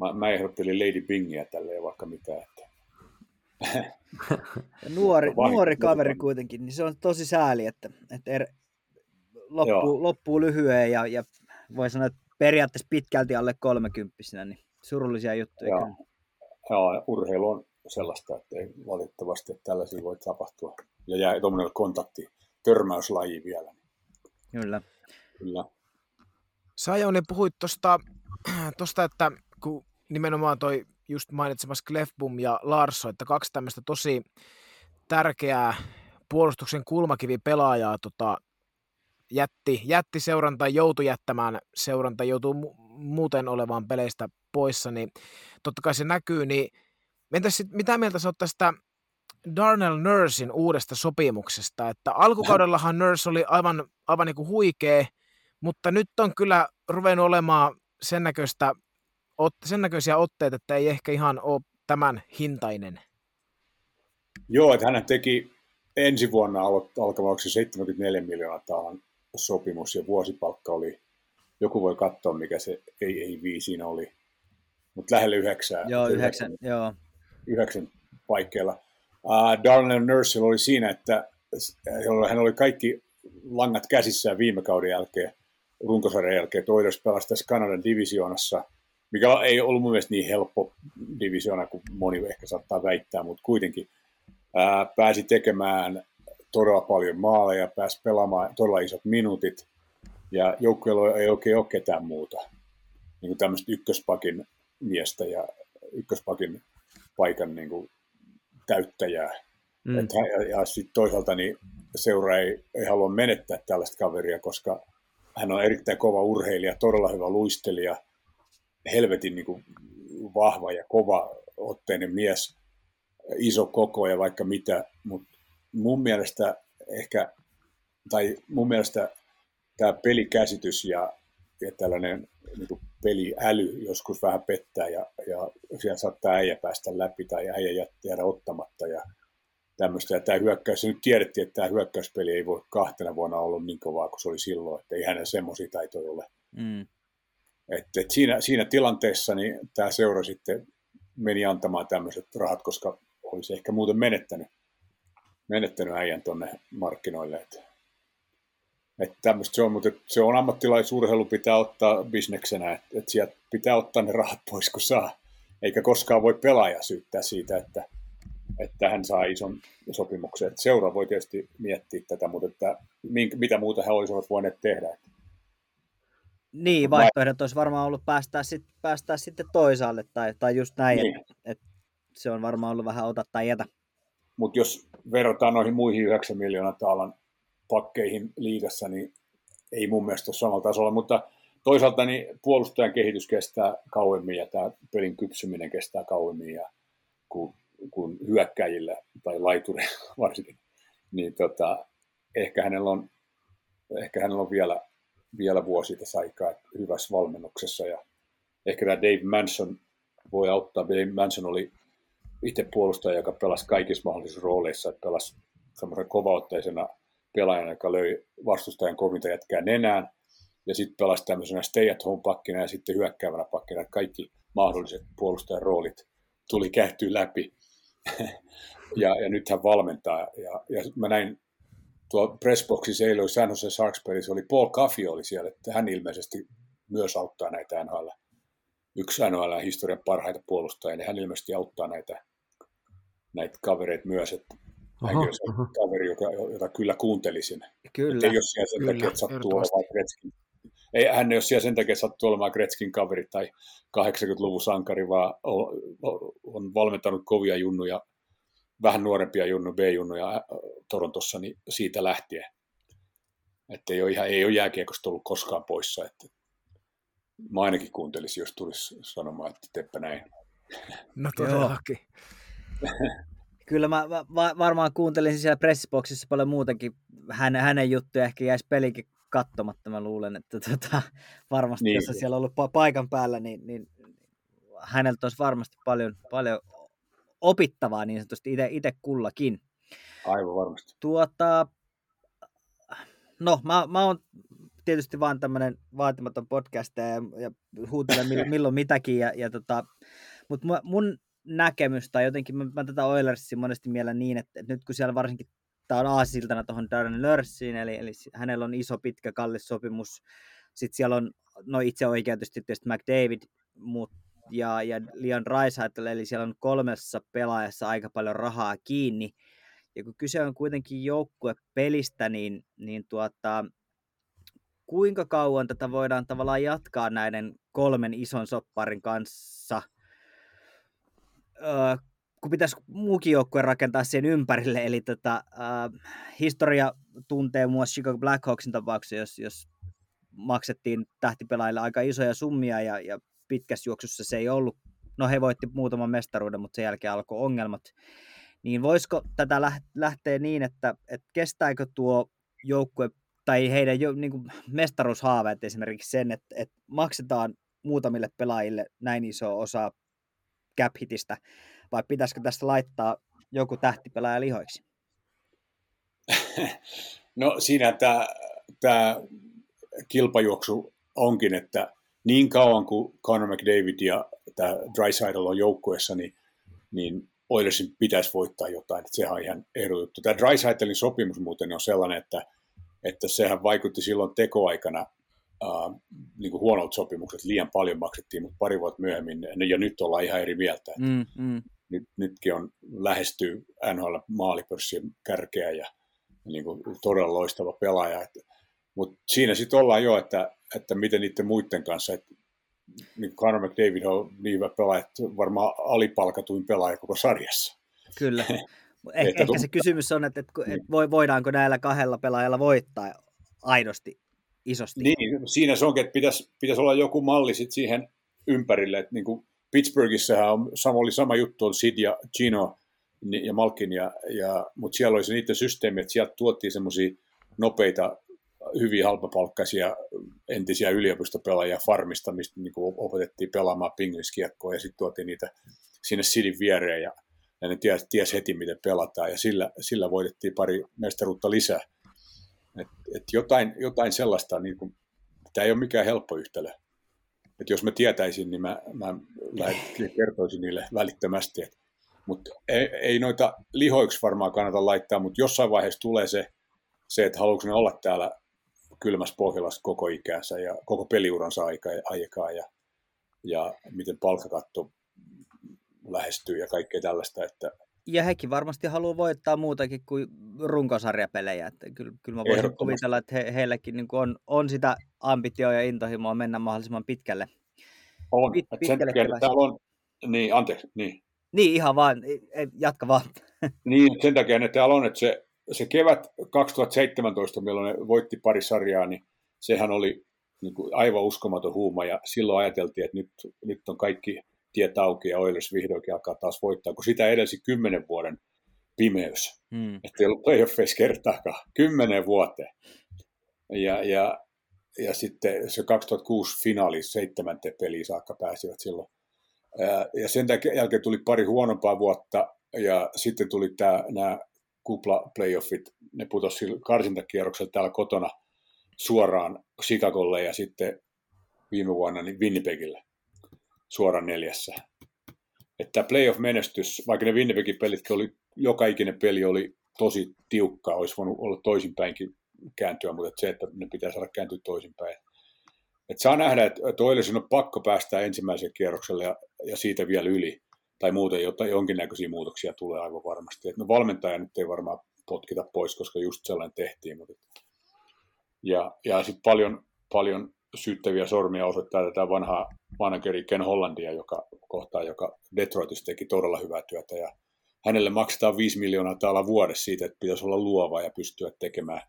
mä, mä ehdottelin Lady Bingia tälleen vaikka mitä. Että nuori, nuori kaveri kuitenkin, niin se on tosi sääli, että, että er, loppuu, loppuu lyhyen ja, ja voi sanoa, että periaatteessa pitkälti alle kolmekymppisenä, niin surullisia juttuja. Joo. Joo, urheilu on sellaista, että ei valitettavasti että tällaisia voi tapahtua. Ja jää tuommoinen kontakti, törmäyslaji vielä. Kyllä. Kyllä. Sä Jouni puhuit tuosta, että kun nimenomaan toi just mainitsemassa Klefbum ja Larso, että kaksi tämmöistä tosi tärkeää puolustuksen kulmakivi pelaajaa tota, jätti, jätti seuran tai joutui jättämään seuran tai joutuu mu- muuten olevaan peleistä poissa, niin totta kai se näkyy, niin entäs sit, mitä mieltä sä oot tästä Darnell Nursin uudesta sopimuksesta, että alkukaudellahan Nurse oli aivan, aivan niin kuin huikea, mutta nyt on kyllä ruvennut olemaan sen näköistä sen näköisiä otteita, että ei ehkä ihan ole tämän hintainen. Joo, että hän teki ensi vuonna alkavaksi 74 miljoonaa tahan sopimus ja vuosipalkka oli, joku voi katsoa mikä se ei, ei viisiin oli, mutta lähellä yhdeksää. Joo, yhdeksän, yhdeksän joo. Yhdeksän paikkeilla. Uh, Darnell Nursel oli siinä, että hän oli kaikki langat käsissään viime kauden jälkeen, runkosarjan jälkeen. Toivottavasti pelasi tässä Kanadan divisioonassa – mikä ei ollut mun mielestä niin helppo divisiona kuin moni ehkä saattaa väittää, mutta kuitenkin ää, pääsi tekemään todella paljon maaleja, pääsi pelaamaan todella isot minuutit, ja joukkueella ei oikein ole ketään muuta, niin kuin tämmöistä ykköspakin miestä ja ykköspakin paikan niin kuin täyttäjää. Mm. Et, ja ja sitten toisaalta niin seura ei, ei halua menettää tällaista kaveria, koska hän on erittäin kova urheilija, todella hyvä luistelija – helvetin niin kuin vahva ja kova otteinen mies, iso koko ja vaikka mitä, mutta mun mielestä ehkä, tai mun mielestä tämä pelikäsitys ja, ja tällainen niin kuin peliäly joskus vähän pettää ja, ja siellä saattaa äijä päästä läpi tai äijä jäädä ottamatta ja tämmöistä. Ja tämä hyökkäys, nyt tiedettiin, että tämä hyökkäyspeli ei voi kahtena vuonna olla niin kovaa kuin se oli silloin, että ei hänen semmoisia taitoja ole. Mm. Et, et siinä, siinä tilanteessa niin tämä seura sitten meni antamaan tämmöiset rahat, koska olisi ehkä muuten menettänyt, menettänyt äijän tuonne markkinoille. Et, et tämmöistä se on, mutta se on ammattilaisurheilu pitää ottaa bisneksenä, että et sieltä pitää ottaa ne rahat pois, kun saa. Eikä koskaan voi pelaaja syyttää siitä, että, että hän saa ison sopimuksen. Et seura voi tietysti miettiä tätä, mutta että, mitä muuta he olisivat voineet tehdä. Että niin, vaihtoehdot olisi varmaan ollut päästää, sit, päästää sitten toisaalle tai, tai just näin, niin. että et se on varmaan ollut vähän ota tai jätä. Mutta jos verrataan noihin muihin 9 miljoonaa taalan pakkeihin liigassa, niin ei mun mielestä ole samalla tasolla, mutta toisaalta niin puolustajan kehitys kestää kauemmin ja tämä pelin kypsyminen kestää kauemmin ja kun kuin hyökkäjillä tai laiturilla varsinkin, niin tota, ehkä hänellä on, ehkä hänellä on vielä, vielä vuosi tässä aikaa hyvässä valmennuksessa ja ehkä tämä Dave Manson voi auttaa. Dave Manson oli itse puolustaja, joka pelasi kaikissa mahdollisissa rooleissa, pelasi semmoisen kovaotteisena pelaajana, joka löi vastustajan kovinta jätkää nenään, ja sitten pelasi tämmöisenä stay at home pakkina ja sitten hyökkäävänä pakkina, kaikki mahdolliset puolustajan roolit tuli kähtyä läpi. ja, ja nyt hän valmentaa. Ja, ja mä näin tuo pressboxissa eilen oli San Jose Sharks oli Paul Caffey oli siellä, että hän ilmeisesti myös auttaa näitä NHL. Yksi NHL historian parhaita puolustajia, niin hän ilmeisesti auttaa näitä, näitä kavereita myös, että Aha, on se aha. kaveri, jota, jota kyllä kuuntelisin. Kyllä. ei ole siellä sen kyllä, takia, että sattuu olemaan Gretzkin. Ei, hän ei ole siellä sen takia, että sattuu olemaan Gretzkin kaveri tai 80-luvun sankari, vaan on, on valmentanut kovia junnuja, vähän nuorempia junnu, B-junnuja Torontossa, niin siitä lähtien. Että ei ole, ihan, ei ole jääkiekosta ollut koskaan poissa. Että mä ainakin kuuntelisin, jos tulisi sanomaan, että teppä näin. No todellakin. Kyllä mä va- varmaan kuuntelin siellä pressiboksissa paljon muutakin Hän, hänen juttuja, ehkä jäisi pelikin katsomatta, mä luulen, että tota, varmasti niin. jos siellä on ollut pa- paikan päällä, niin, niin häneltä olisi varmasti paljon, paljon opittavaa niin sanotusti itse kullakin. Aivan varmasti. Tuota, no, mä, mä oon tietysti vaan tämmöinen vaatimaton podcast ja, ja huutelen milloin mitäkin, ja, ja tota, mutta mun näkemys, tai jotenkin mä, mä tätä Oilersia monesti mielen niin, että, että nyt kun siellä varsinkin tämä on aasiltana tuohon Darren Lörssiin, eli, eli hänellä on iso, pitkä, kallis sopimus. Sitten siellä on, no itse oikeutusti tietysti McDavid mut, ja, ja Leon Raisaitl, eli siellä on kolmessa pelaajassa aika paljon rahaa kiinni. Ja kun kyse on kuitenkin joukkuepelistä, niin, niin tuota, kuinka kauan tätä voidaan tavallaan jatkaa näiden kolmen ison sopparin kanssa – kun pitäisi muukin joukkue rakentaa sen ympärille, eli tota, äh, historia tuntee muun Chicago Blackhawksin tapauksessa, jos, jos maksettiin tähtipelaajille aika isoja summia ja, ja pitkässä juoksussa se ei ollut, no he voitti muutaman mestaruuden, mutta sen jälkeen alkoi ongelmat, niin voisiko tätä lähteä niin, että, että kestääkö tuo joukkue tai heidän jo, niin kuin mestaruushaaveet esimerkiksi sen, että, että maksetaan muutamille pelaajille näin iso osa cap hitistä, vai pitäisikö tästä laittaa joku tähtipelaaja lihoiksi? No siinä tämä, tämä kilpajuoksu onkin, että niin kauan kuin Conor McDavid ja tämä Drysaddle on joukkueessa, niin, niin Oilersin pitäisi voittaa jotain. Että sehän on ihan ehdotettu. Tämä Drysaddlein sopimus muuten on sellainen, että, että sehän vaikutti silloin tekoaikana äh, niin kuin huonot sopimukset, liian paljon maksettiin, mutta pari vuotta myöhemmin, ja nyt ollaan ihan eri mieltä. Mm, mm. Nyt, nytkin on lähestyy NHL maalipörssin kärkeä ja niin kuin todella loistava pelaaja. Mutta siinä sitten ollaan jo, että, että miten niiden muiden kanssa, että niin Conor McDavid on niin hyvä pelaaja, että varmaan alipalkatuin pelaaja koko sarjassa. Kyllä. Eh, ehkä, ehkä se kysymys on, että, että, niin. voidaanko näillä kahdella pelaajalla voittaa aidosti isosti. Niin, siinä se onkin, että pitäisi, pitäisi olla joku malli sit siihen ympärille, että niin kuin Pittsburghissähän on, sama, oli sama juttu, on Sid ja Gino ja Malkin, ja, ja, mutta siellä oli se niiden systeemi, että sieltä tuottiin semmoisia nopeita, hyvin halpapalkkaisia entisiä yliopistopelaajia farmista, mistä niin kuin opetettiin pelaamaan pingliskiekkoa, ja sitten tuotiin niitä sinne Sidin viereen, ja, ja ne ties, ties heti, miten pelataan, ja sillä, sillä voitettiin pari mestaruutta lisää. Et, et jotain, jotain sellaista, niin kuin, tämä ei ole mikään helppo yhtälö. Et jos mä tietäisin, niin mä, mä kertoisin niille välittömästi. Mutta ei, ei noita lihoiksi varmaan kannata laittaa, mutta jossain vaiheessa tulee se, se että haluatko ne olla täällä kylmässä Pohjolassa koko ikänsä ja koko peliuransa aikaa ja, ja miten palkkakatto lähestyy ja kaikkea tällaista, että ja hekin varmasti haluaa voittaa muutakin kuin runkosarjapelejä. Että kyllä, kyllä mä voisin kuvitella, että he, heillekin niin on, on sitä ambitioa ja intohimoa mennä mahdollisimman pitkälle. On. Pit, pitkälle sen takia, täällä on, niin anteeksi, niin. Niin, ihan vaan, jatka vaan. Niin, sen takia, että täällä on, että se, se kevät 2017, milloin ne voitti pari sarjaa, niin sehän oli niin kuin aivan uskomaton huuma, ja silloin ajateltiin, että nyt, nyt on kaikki tiet auki ja Oilers vihdoinkin alkaa taas voittaa, kun sitä edelsi kymmenen vuoden pimeys. Hmm. Että ei ollut playoffeissa kertaakaan, kymmenen vuoteen. Ja, ja, ja sitten se 2006 finaali, seitsemänteen peliin saakka pääsivät silloin. Ja sen jälkeen tuli pari huonompaa vuotta, ja sitten tuli tämä, nämä kupla playoffit, ne putosi karsintakierroksella täällä kotona suoraan Chicagolle ja sitten viime vuonna niin Winnipegille suoraan neljässä. Että playoff-menestys, vaikka ne Winnipegin pelit oli, joka ikinen peli oli tosi tiukka, olisi voinut olla toisinpäinkin kääntyä, mutta se, että ne pitää saada kääntyä toisinpäin. Et saa nähdä, että Oilersin on pakko päästä ensimmäiselle kierrokselle ja, ja siitä vielä yli, tai muuten jotta jonkinnäköisiä muutoksia tulee aivan varmasti. Et no valmentaja nyt ei varmaan potkita pois, koska just sellainen tehtiin. Mutta... Ja, ja sitten paljon, paljon syyttäviä sormia osoittaa tätä vanhaa manageri Ken Hollandia, joka kohtaa, joka Detroitissa teki todella hyvää työtä. Ja hänelle maksetaan 5 miljoonaa täällä vuodessa siitä, että pitäisi olla luova ja pystyä tekemään,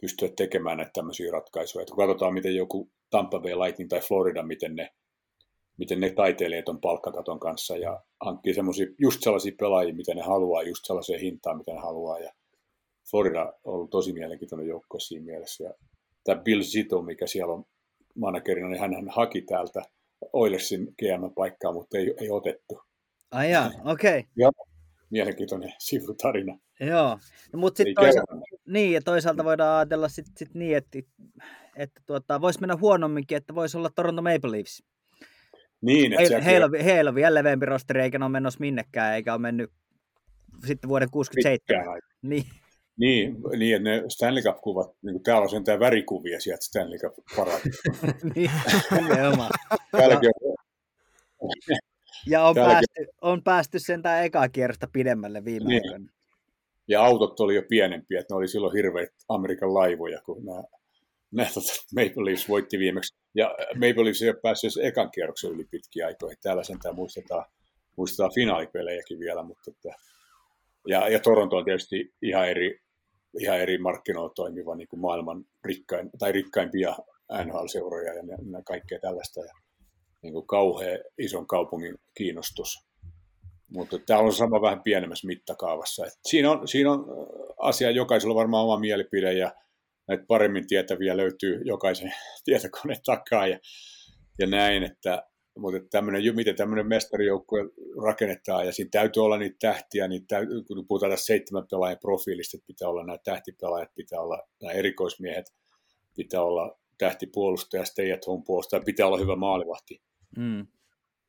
pystyä tekemään näitä tämmöisiä ratkaisuja. Että kun katsotaan, miten joku Tampa Bay Lightning tai Florida, miten ne, miten ne taiteilijat on palkkakaton kanssa ja hankkii semmoisia, just sellaisia pelaajia, mitä ne haluaa, just sellaisia hintaa, mitä ne haluaa. Ja Florida on ollut tosi mielenkiintoinen joukko siinä mielessä. Ja tämä Bill Zito, mikä siellä on managerina, niin hän, haki täältä Oilersin GM-paikkaa, mutta ei, ei otettu. Ai jaa, okei. Okay. Ja mielenkiintoinen sivutarina. Joo, no, mutta sitten toisaalta, niin, ja toisaalta voidaan ajatella sit, sit niin, että, että tuota, voisi mennä huonomminkin, että voisi olla Toronto Maple Leafs. Niin, että He, heillä, on, heillä on vielä leveämpi rosteri, eikä ne ole menossa minnekään, eikä ole mennyt sitten vuoden 67. Niin. Niin, niin, että ne Stanley Cup-kuvat, niin kuin täällä on sentään värikuvia sieltä Stanley cup niin, nimenomaan. ja on päästy, on päästy sentään ekaa kierrosta pidemmälle viime niin. aikoina. Ja autot oli jo pienempiä, että ne oli silloin hirveitä Amerikan laivoja, kun nämä, Maple Leafs voitti viimeksi. Ja Maple Leafs ei ole päässyt ekan kierroksen yli pitkiä aikoja. Täällä sentään muistetaan, muistetaan finaalipelejäkin vielä, mutta että, ja, ja Toronto on tietysti ihan eri ihan eri markkinoilla toimiva niin kuin maailman rikkain, tai rikkaimpia NHL-seuroja ja, kaikkea tällaista. Ja niin kuin kauhean ison kaupungin kiinnostus. Mutta tämä on sama vähän pienemmässä mittakaavassa. Et siinä, on, siinä on asia, jokaisella on varmaan oma mielipide ja näitä paremmin tietäviä löytyy jokaisen tietokoneen takaa ja, ja näin, että mutta tämmöinen, miten tämmöinen mestarijoukkue rakennetaan, ja siinä täytyy olla niitä tähtiä, niin täytyy, kun puhutaan tässä seitsemän pelaajan profiilista, että pitää olla nämä tähtipelaajat, pitää olla nämä erikoismiehet, pitää olla tähtipuolustaja, stay at home puolustaja, pitää olla hyvä maalivahti. Mm.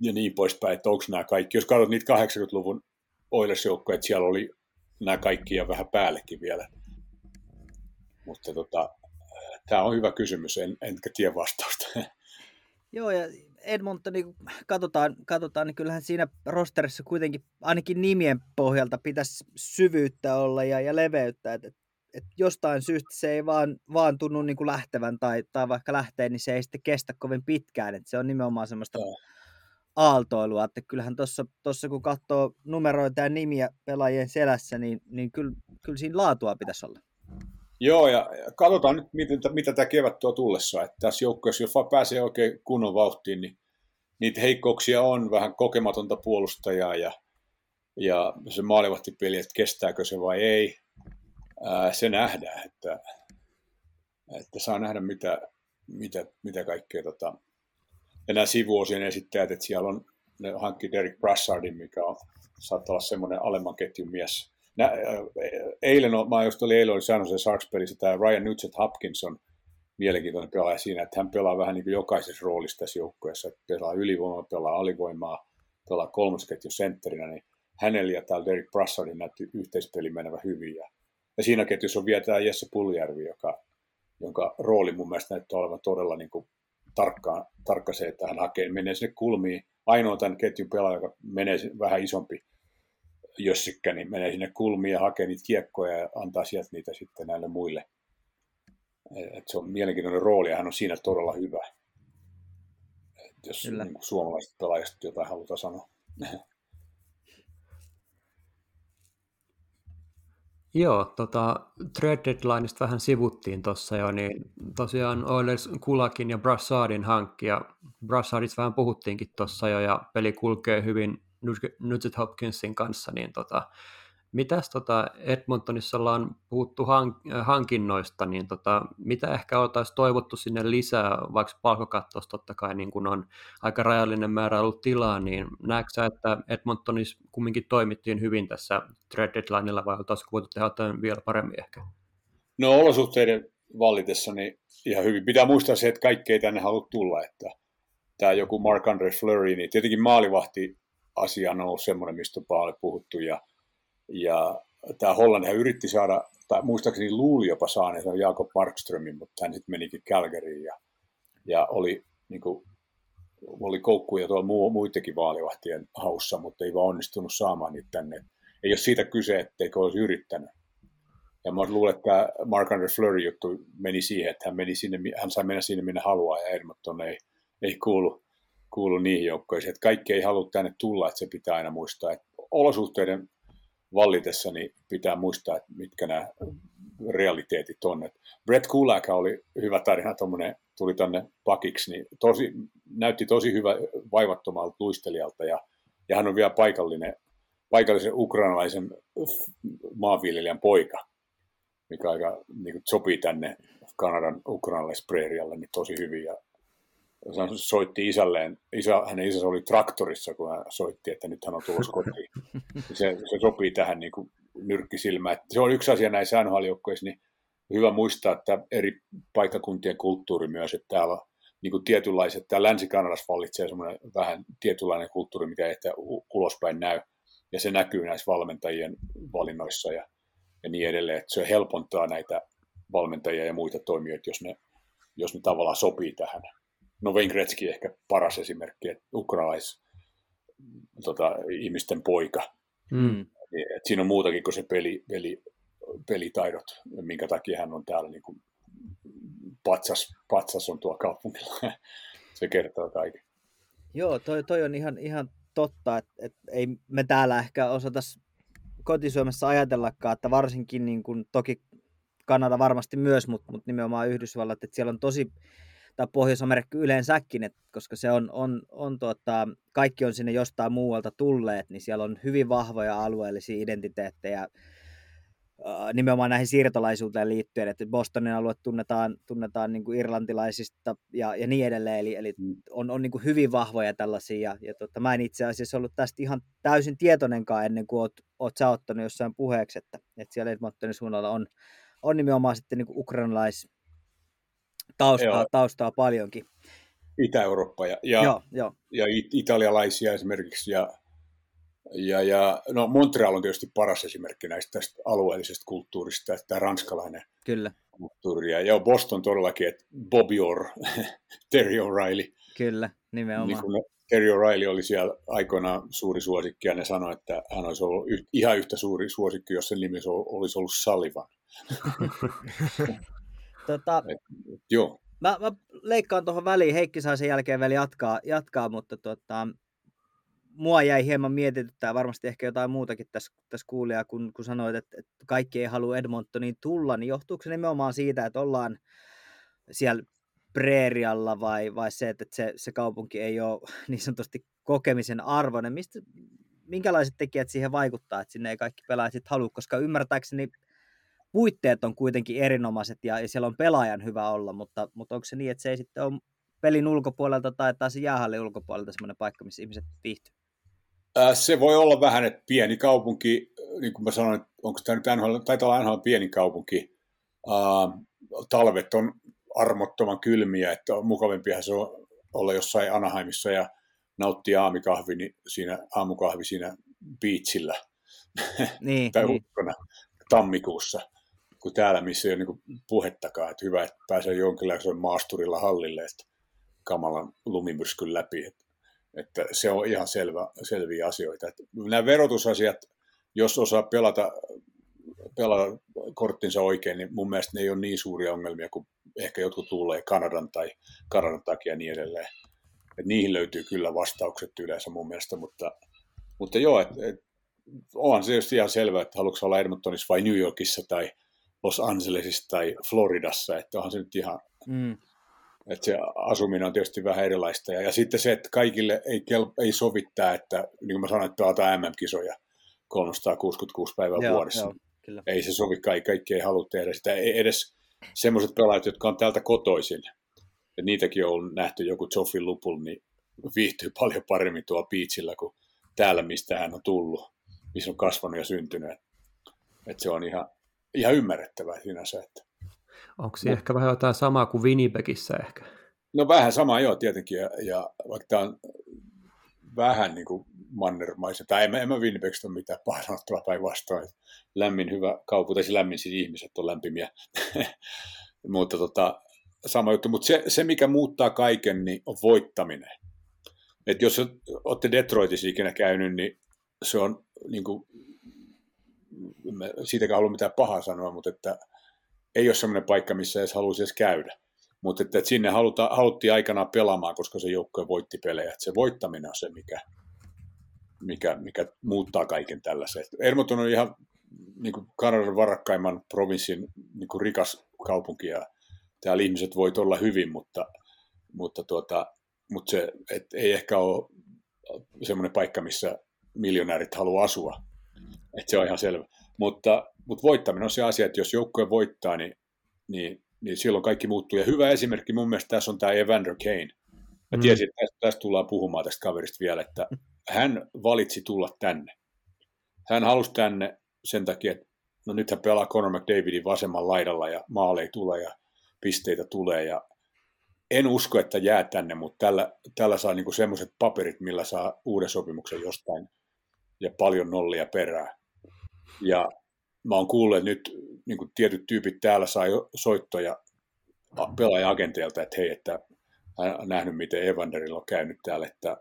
Ja niin poispäin, että onko nämä kaikki. Jos katsot niitä 80-luvun oilers että siellä oli nämä kaikki ja vähän päällekin vielä. Mutta tota, tämä on hyvä kysymys, en, enkä tiedä vastausta. Joo, ja Edmonton, niin katsotaan, katsotaan, niin kyllähän siinä rosterissa kuitenkin ainakin nimien pohjalta pitäisi syvyyttä olla ja, ja leveyttä, että et, et jostain syystä se ei vaan, vaan tunnu niin kuin lähtevän tai, tai vaikka lähtee, niin se ei sitten kestä kovin pitkään, että se on nimenomaan semmoista no. aaltoilua, että kyllähän tuossa kun katsoo numeroita ja nimiä pelaajien selässä, niin, niin kyllä, kyllä siinä laatua pitäisi olla. Joo, ja katsotaan nyt, miten, mitä tämä kevät tuo tullessa. Että tässä joukkueessa, jos vaan pääsee oikein kunnon vauhtiin, niin niitä heikkouksia on, vähän kokematonta puolustajaa ja, ja se maalivahtipeli, että kestääkö se vai ei, ää, se nähdään, että, että saa nähdä mitä, mitä, mitä kaikkea. Tota, ja nämä sivuosien esittäjät, että siellä on, ne hankki Derek Brassardin, mikä on, saattaa olla semmoinen alemman ketjun mies, Nä, äh, eilen, mä just oli eilen oli San Jose Sharks-pelissä tämä Ryan Nugent Hopkinson, mielenkiintoinen pelaaja siinä, että hän pelaa vähän niin kuin jokaisessa roolissa tässä joukkueessa, pelaa ylivoimaa, pelaa alivoimaa, pelaa kolmosketjun sentterinä, niin hänellä ja täällä Derek Brassardin näytti yhteispeli menevä hyvin. Ja, ja siinä ketjussa on vielä tämä Jesse Puljärvi, joka, jonka rooli mun mielestä näyttää olevan todella niin kuin tarkkaan, tarkka se, että hän hakee, menee sinne kulmiin. Ainoa tämän ketjun pelaaja, joka menee vähän isompi jössikkä, niin menee sinne kulmiin ja hakee niitä kiekkoja ja antaa sieltä niitä sitten näille muille. Et se on mielenkiintoinen rooli ja hän on siinä todella hyvä. Et jos niin suomalaiset pelaajista jotain halutaan sanoa. Joo, tota, trade deadlineista vähän sivuttiin tuossa jo, niin tosiaan Oilers Kulakin ja Brassardin hankkia. Brassardista vähän puhuttiinkin tuossa jo, ja peli kulkee hyvin Nugget Hopkinsin kanssa, niin tota, Mitäs tota Edmontonissa ollaan puhuttu hank- hankinnoista, niin tota, mitä ehkä oltaisiin toivottu sinne lisää, vaikka palkkakattossa totta kai niin kun on aika rajallinen määrä ollut tilaa, niin näetkö sä, että Edmontonissa kumminkin toimittiin hyvin tässä trade deadlineilla, vai oltaisiko voitu tehdä jotain vielä paremmin ehkä? No olosuhteiden vallitessa niin ihan hyvin. Pitää muistaa se, että kaikki ei tänne halua tulla, että tämä joku Mark-Andre Fleury, niin tietenkin maalivahti asia on ollut semmoinen, mistä on paljon puhuttu, ja ja tämä Hollannin yritti saada, tai muistaakseni luuli jopa saaneensa Jakob Markströmin, mutta hän sitten menikin Calgaryin ja, ja oli, niin kuin, oli koukkuja tuolla muu, muidenkin vaalivahtien haussa, mutta ei vaan onnistunut saamaan niitä tänne. Ei ole siitä kyse, etteikö olisi yrittänyt. Ja mä luulen, että Mark Andre Fleury juttu meni siihen, että hän, meni sinne, hän sai mennä sinne, minne haluaa, ja Edmonton ei, ei kuulu, kuulu niihin joukkoihin. Että kaikki ei halua tänne tulla, että se pitää aina muistaa. Että olosuhteiden vallitessa, niin pitää muistaa, että mitkä nämä realiteetit on. Et Brett Kulak oli hyvä tarina, tuommoinen tuli tänne pakiksi, niin tosi, näytti tosi hyvä vaivattomalta luistelijalta ja, ja hän on vielä paikallinen, paikallisen ukrainalaisen maanviljelijän poika, mikä aika niin kuin, sopii tänne Kanadan ukrainalaispreerialle niin tosi hyvin ja soitti isälleen, isä, hänen isänsä oli traktorissa, kun hän soitti, että nyt hän on tulossa kotiin. Se, se sopii tähän niin kuin nyrkkisilmään. Se on yksi asia näissä nhl niin hyvä muistaa, että eri paikkakuntien kulttuuri myös, että täällä on niin kuin tietynlaiset, täällä Länsi-Kanadassa vallitsee semmoinen vähän tietynlainen kulttuuri, mikä ei ehkä ulospäin näy, ja se näkyy näissä valmentajien valinnoissa ja, ja niin edelleen, että se helpontaa näitä valmentajia ja muita toimijoita, jos ne, jos ne tavallaan sopii tähän no Wayne Gretzky ehkä paras esimerkki, että ukrainalais tota, ihmisten poika. Mm. Et siinä on muutakin kuin se peli, peli, pelitaidot, minkä takia hän on täällä niin kuin patsas, patsas on tuo kaupungilla. se kertoo kaiken. Joo, toi, toi on ihan, ihan totta, että, että ei me täällä ehkä osata kotisuomessa ajatellakaan, että varsinkin niin kuin, toki Kanada varmasti myös, mutta, mutta nimenomaan Yhdysvallat, että siellä on tosi tai Pohjois-Amerikka yleensäkin, et, koska se on, on, on tuota, kaikki on sinne jostain muualta tulleet, niin siellä on hyvin vahvoja alueellisia identiteettejä nimenomaan näihin siirtolaisuuteen liittyen, että Bostonin alue tunnetaan, tunnetaan niin kuin irlantilaisista ja, ja niin edelleen, eli, eli mm. on, on niin kuin hyvin vahvoja tällaisia, ja, ja tuota, mä en itse asiassa ollut tästä ihan täysin tietoinenkaan ennen kuin oot, oot sä ottanut jossain puheeksi, että, että siellä Edmontonin suunnalla on, on nimenomaan sitten niin kuin ukrainalais, taustaa, taustaa paljonkin. Itä-Eurooppa ja, ja, joo, joo. ja italialaisia esimerkiksi. Ja, ja, ja, no Montreal on tietysti paras esimerkki näistä tästä alueellisesta kulttuurista, että tämä ranskalainen Kyllä. kulttuuri. Ja, ja Boston todellakin, että Bobby Orr, Terry O'Reilly. Kyllä, nimenomaan. Niin kun Terry O'Reilly oli siellä aikoinaan suuri suosikki ja ne sanoi, että hän olisi ollut ihan yhtä suuri suosikki, jos sen nimi olisi ollut Sullivan. Tota, Et, joo. Mä, mä leikkaan tuohon väliin, Heikki saa sen jälkeen vielä jatkaa, jatkaa mutta tota, mua jäi hieman mietityttää, varmasti ehkä jotain muutakin tässä, tässä kuulijaa, kun, kun sanoit, että, että kaikki ei halua Edmontoniin tulla, niin johtuuko se nimenomaan siitä, että ollaan siellä preerialla vai, vai se, että se, se kaupunki ei ole niin sanotusti kokemisen arvoinen? Mistä, minkälaiset tekijät siihen vaikuttaa, että sinne ei kaikki pelaajat halua, koska ymmärtääkseni puitteet on kuitenkin erinomaiset ja, ja siellä on pelaajan hyvä olla, mutta, mutta onko se niin, että se ei sitten ole pelin ulkopuolelta tai taas jäähallin ulkopuolelta semmoinen paikka, missä ihmiset viihtyy? Se voi olla vähän, että pieni kaupunki, niin kuin mä sanoin, onko tämä nyt NHL, taitaa olla NHL pieni kaupunki, uh, talvet on armottoman kylmiä, että on mukavampihan se on olla jossain Anaheimissa ja nauttia aamukahvi niin siinä, aamukahvi siinä beachillä niin, tai niin. tammikuussa kuin täällä, missä ei ole niin puhettakaan. Että hyvä, että pääsee jonkinlaisen maasturilla hallille, että kamalan lumimyrskyn läpi. Että, että se on ihan selvä, selviä asioita. Että nämä verotusasiat, jos osaa pelata, pelata korttinsa oikein, niin mun mielestä ne ei ole niin suuria ongelmia kuin ehkä jotkut tulee Kanadan tai Kanadan takia ja niin edelleen. Et niihin löytyy kyllä vastaukset yleensä mun mielestä, mutta, mutta joo, et, et onhan se just ihan selvää, että haluatko olla Edmontonissa vai New Yorkissa tai Los Angelesissa tai Floridassa, että onhan se nyt ihan, mm. että se asuminen on tietysti vähän erilaista. Ja, ja sitten se, että kaikille ei, kel, ei sovittaa, että niin kuin mä sanoin, että pelataan MM-kisoja 366 päivää joo, vuodessa. Joo, kyllä. Ei se sovi, kaikki, kaikki ei halua tehdä sitä. Ei edes semmoiset pelaajat, jotka on täältä kotoisin, ja niitäkin on nähty joku Joffin Lupul, niin viihtyy paljon paremmin tuolla beachillä kuin täällä, mistä hän on tullut, missä on kasvanut ja syntynyt. Että se on ihan, ihan ymmärrettävää sinänsä. Että. Onko se ehkä vähän jotain samaa kuin Winnipegissä ehkä? No vähän samaa joo tietenkin, ja, ja vaikka tämä on vähän niin kuin mannermaisen, tai en, en mä Winnipegistä ole mitään painottavaa päinvastoin. Lämmin hyvä kaupunki, tai lämmin siis ihmiset on lämpimiä. mutta tota, sama juttu, mutta se, se, mikä muuttaa kaiken, niin on voittaminen. Et jos olette Detroitissa ikinä käynyt, niin se on niin kuin, siitäkään halua mitään pahaa sanoa, mutta että ei ole sellainen paikka, missä edes haluaisi edes käydä. Mutta että, että sinne haluta, haluttiin aikanaan pelaamaan, koska se joukkue voitti pelejä. Että se voittaminen on se, mikä, mikä, mikä muuttaa kaiken tällaisen. Edmonton on ihan niin kuin Kanadan varakkaimman provinssin niin kuin rikas kaupunki ja täällä ihmiset voivat olla hyvin, mutta, mutta, tuota, mutta se et ei ehkä ole semmoinen paikka, missä miljonäärit haluaa asua. Et se on ihan selvä. Mutta, mutta voittaminen on se asia, että jos joukkue voittaa, niin, niin, niin silloin kaikki muuttuu. Ja hyvä esimerkki mun mielestä tässä on tämä Evander Kane. Mä mm. tiesin, että tästä, tästä tullaan puhumaan tästä kaverista vielä, että hän valitsi tulla tänne. Hän halusi tänne sen takia, että no nyt hän pelaa Conor McDavidin vasemman laidalla ja maaleja tulee ja pisteitä tulee ja en usko, että jää tänne, mutta tällä, tällä saa niinku semmoiset paperit, millä saa uuden sopimuksen jostain ja paljon nollia perää. Ja mä oon kuullut, että nyt niin kuin tietyt tyypit täällä saa soittoja pelaaja-agenteilta, että hei, että on nähnyt, miten Evanderilla on käynyt täällä, että,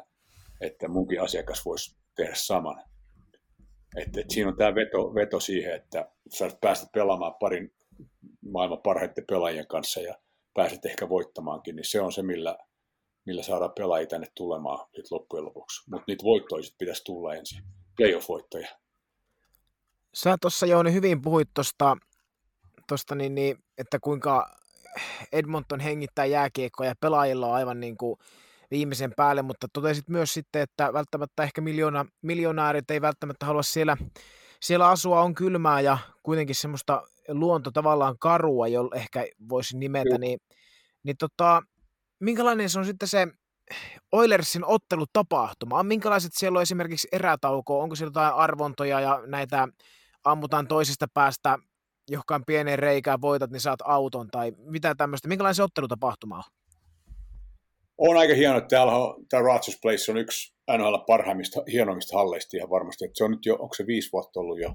että munkin asiakas voisi tehdä saman. Että, että siinä on tämä veto, veto siihen, että sä päästä pelaamaan parin maailman parhaiten pelaajien kanssa ja pääset ehkä voittamaankin, niin se on se, millä, millä saadaan pelaajia tänne tulemaan nyt loppujen lopuksi. Mutta niitä voittoja pitäisi tulla ensin, playoff-voittoja. Sä tuossa Jouni hyvin puhuit tuosta, tosta niin, niin, että kuinka Edmonton hengittää jääkiekkoa ja pelaajilla on aivan niin kuin viimeisen päälle, mutta totesit myös sitten, että välttämättä ehkä miljoona, miljonäärit ei välttämättä halua siellä, siellä asua, on kylmää ja kuitenkin semmoista luonto tavallaan karua, jolla ehkä voisi nimetä, niin, niin tota, minkälainen se on sitten se Oilersin ottelutapahtuma? Minkälaiset siellä on esimerkiksi erätauko? Onko siellä jotain arvontoja ja näitä ammutaan toisesta päästä johonkin pieneen reikään voitat, niin saat auton tai mitä tämmöistä. Minkälainen se ottelutapahtuma on? On aika hieno, täällä on, tämä Rogers Place on yksi NHL parhaimmista, hienoimmista halleista ihan varmasti. Että se on nyt jo, onko se viisi vuotta ollut jo,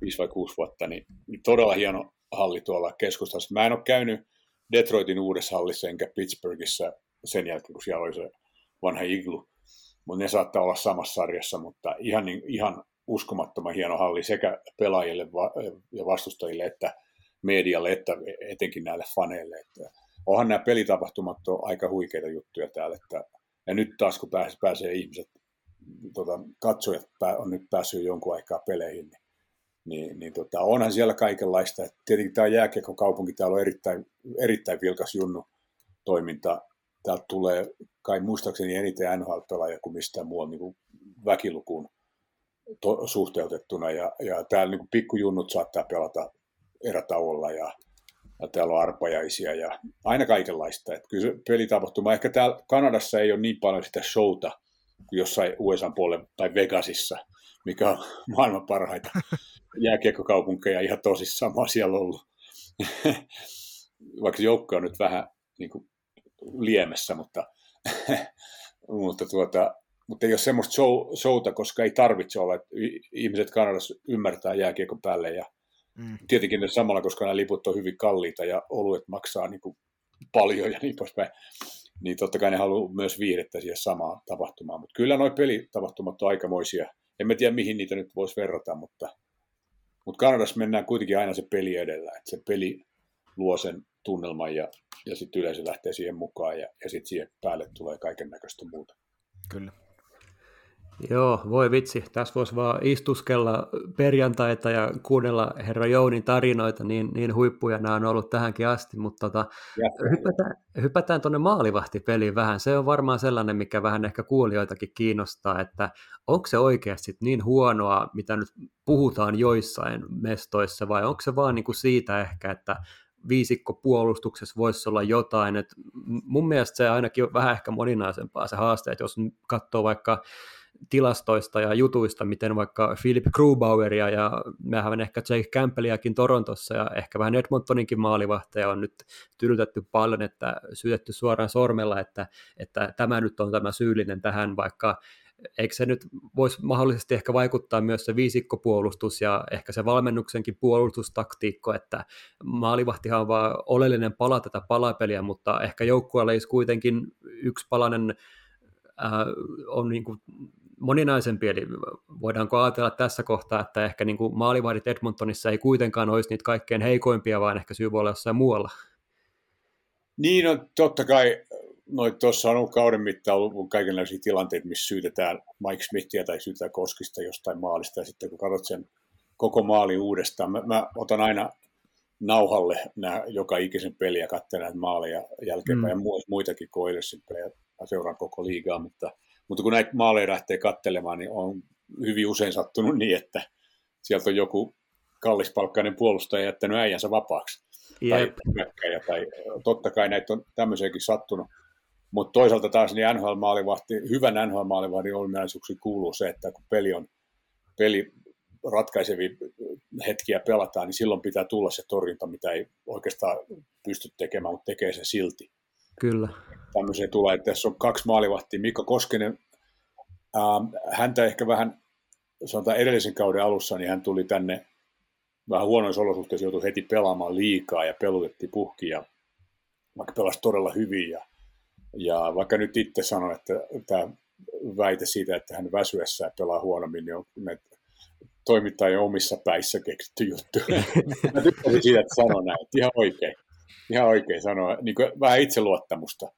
viisi vai kuusi vuotta, niin, niin todella hieno halli tuolla keskustassa. Mä en ole käynyt Detroitin uudessa hallissa enkä Pittsburghissa sen jälkeen, kun siellä oli se vanha iglu. Mutta ne saattaa olla samassa sarjassa, mutta ihan, niin, ihan uskomattoman hieno halli sekä pelaajille ja vastustajille että medialle, että etenkin näille faneille. Että onhan nämä pelitapahtumat on aika huikeita juttuja täällä. Että, ja nyt taas kun pääsee, pääsee ihmiset, tota, katsojat on nyt päässyt jonkun aikaa peleihin, niin, niin, niin tota, onhan siellä kaikenlaista. Et tietenkin tämä jääkiekko-kaupunki, täällä on erittäin, erittäin vilkas junnu toiminta. Täältä tulee kai muistaakseni eniten NHL-pelaajia kuin mistään muualla niin väkilukuun to, suhteutettuna. Ja, ja täällä niin pikkujunnut saattaa pelata erätauolla ja, ja täällä on arpajaisia ja aina kaikenlaista. Että kyllä se pelitapahtuma, ehkä täällä Kanadassa ei ole niin paljon sitä showta kuin jossain USA puolella tai Vegasissa, mikä on maailman parhaita jääkiekkokaupunkeja ihan tosissaan. Mä siellä ollut. Vaikka joukko on nyt vähän niin kuin liemessä, mutta, mutta tuota, mutta ei ole semmoista show, showta, koska ei tarvitse olla, että ihmiset Kanadassa ymmärtää jääkiekon päälle ja mm. tietenkin ne samalla, koska nämä liput on hyvin kalliita ja oluet maksaa niin kuin paljon ja niin poispäin, niin totta kai ne haluaa myös viihdettä siihen samaan tapahtumaan, mutta kyllä nuo pelitapahtumat on aikamoisia, en mä tiedä mihin niitä nyt voisi verrata, mutta, mutta Kanadassa mennään kuitenkin aina se peli edellä, että se peli luo sen tunnelman ja, ja sitten yleisö lähtee siihen mukaan ja, ja sitten siihen päälle tulee kaiken näköistä muuta. Kyllä. Joo, voi vitsi. Tässä voisi vaan istuskella perjantaita ja kuunnella herra Jounin tarinoita, niin, niin huippuja nämä on ollut tähänkin asti, mutta tota, hypätään, hypätään tuonne maalivahtipeliin vähän. Se on varmaan sellainen, mikä vähän ehkä kuulijoitakin kiinnostaa, että onko se oikeasti niin huonoa, mitä nyt puhutaan joissain mestoissa, vai onko se vaan niin kuin siitä ehkä, että viisikko puolustuksessa voisi olla jotain. Et mun mielestä se ainakin on vähän ehkä moninaisempaa se haaste, että jos katsoo vaikka tilastoista ja jutuista, miten vaikka Philip Grubaueria ja mehän ehkä Jake Campbelliakin Torontossa ja ehkä vähän Edmontoninkin maalivahteja on nyt tylytetty paljon, että syötetty suoraan sormella, että, että tämä nyt on tämä syyllinen tähän, vaikka eikö se nyt voisi mahdollisesti ehkä vaikuttaa myös se viisikkopuolustus ja ehkä se valmennuksenkin puolustustaktiikko, että maalivahtihan on vaan oleellinen pala tätä palapeliä, mutta ehkä joukkueella kuitenkin yksi palanen äh, on niin kuin moninaisempi, eli voidaanko ajatella tässä kohtaa, että ehkä niin kuin maalivahdit Edmontonissa ei kuitenkaan olisi niitä kaikkein heikoimpia, vaan ehkä syy voi olla jossain muualla? Niin, no totta kai noin tuossa on ollut kauden mittaan ollut kaikenlaisia tilanteita, missä syytetään Mike Smithia tai syytetään Koskista jostain maalista, ja sitten kun katsot sen koko maali uudestaan, mä, mä otan aina nauhalle nämä joka ikisen peliä, katselen näitä maaleja jälkeenpäin, mm. ja muitakin kuin Oilersin pelejä, seuraan koko liigaa, mutta, mutta kun näitä maaleja lähtee katselemaan, niin on hyvin usein sattunut niin, että sieltä on joku kallispalkkainen puolustaja jättänyt äijänsä vapaaksi. Yep. Tai, tai totta kai näitä on tämmöisiäkin sattunut. Mutta toisaalta taas niin NHL-maalivahti, hyvän NHL-maalivahdin ominaisuuksiin kuuluu se, että kun peli on peli ratkaisevia hetkiä pelataan, niin silloin pitää tulla se torjunta, mitä ei oikeastaan pysty tekemään, mutta tekee se silti. Kyllä. Tämmöisiä tulee, että tässä on kaksi maalivahtia. Mikko Koskinen, ää, häntä ehkä vähän, sanotaan edellisen kauden alussa, niin hän tuli tänne vähän huonoissa olosuhteissa, joutui heti pelaamaan liikaa ja pelutettiin puhkia, vaikka pelasi todella hyvin ja ja vaikka nyt itse sanon, että tämä väite siitä, että hän väsyessään pelaa huonommin, niin on toimittajien omissa päissä keksitty juttu. Mä tykkäsin siitä, että sanon näin. Ihan oikein. Ihan oikein sanoa. Niin kuin vähän itseluottamusta.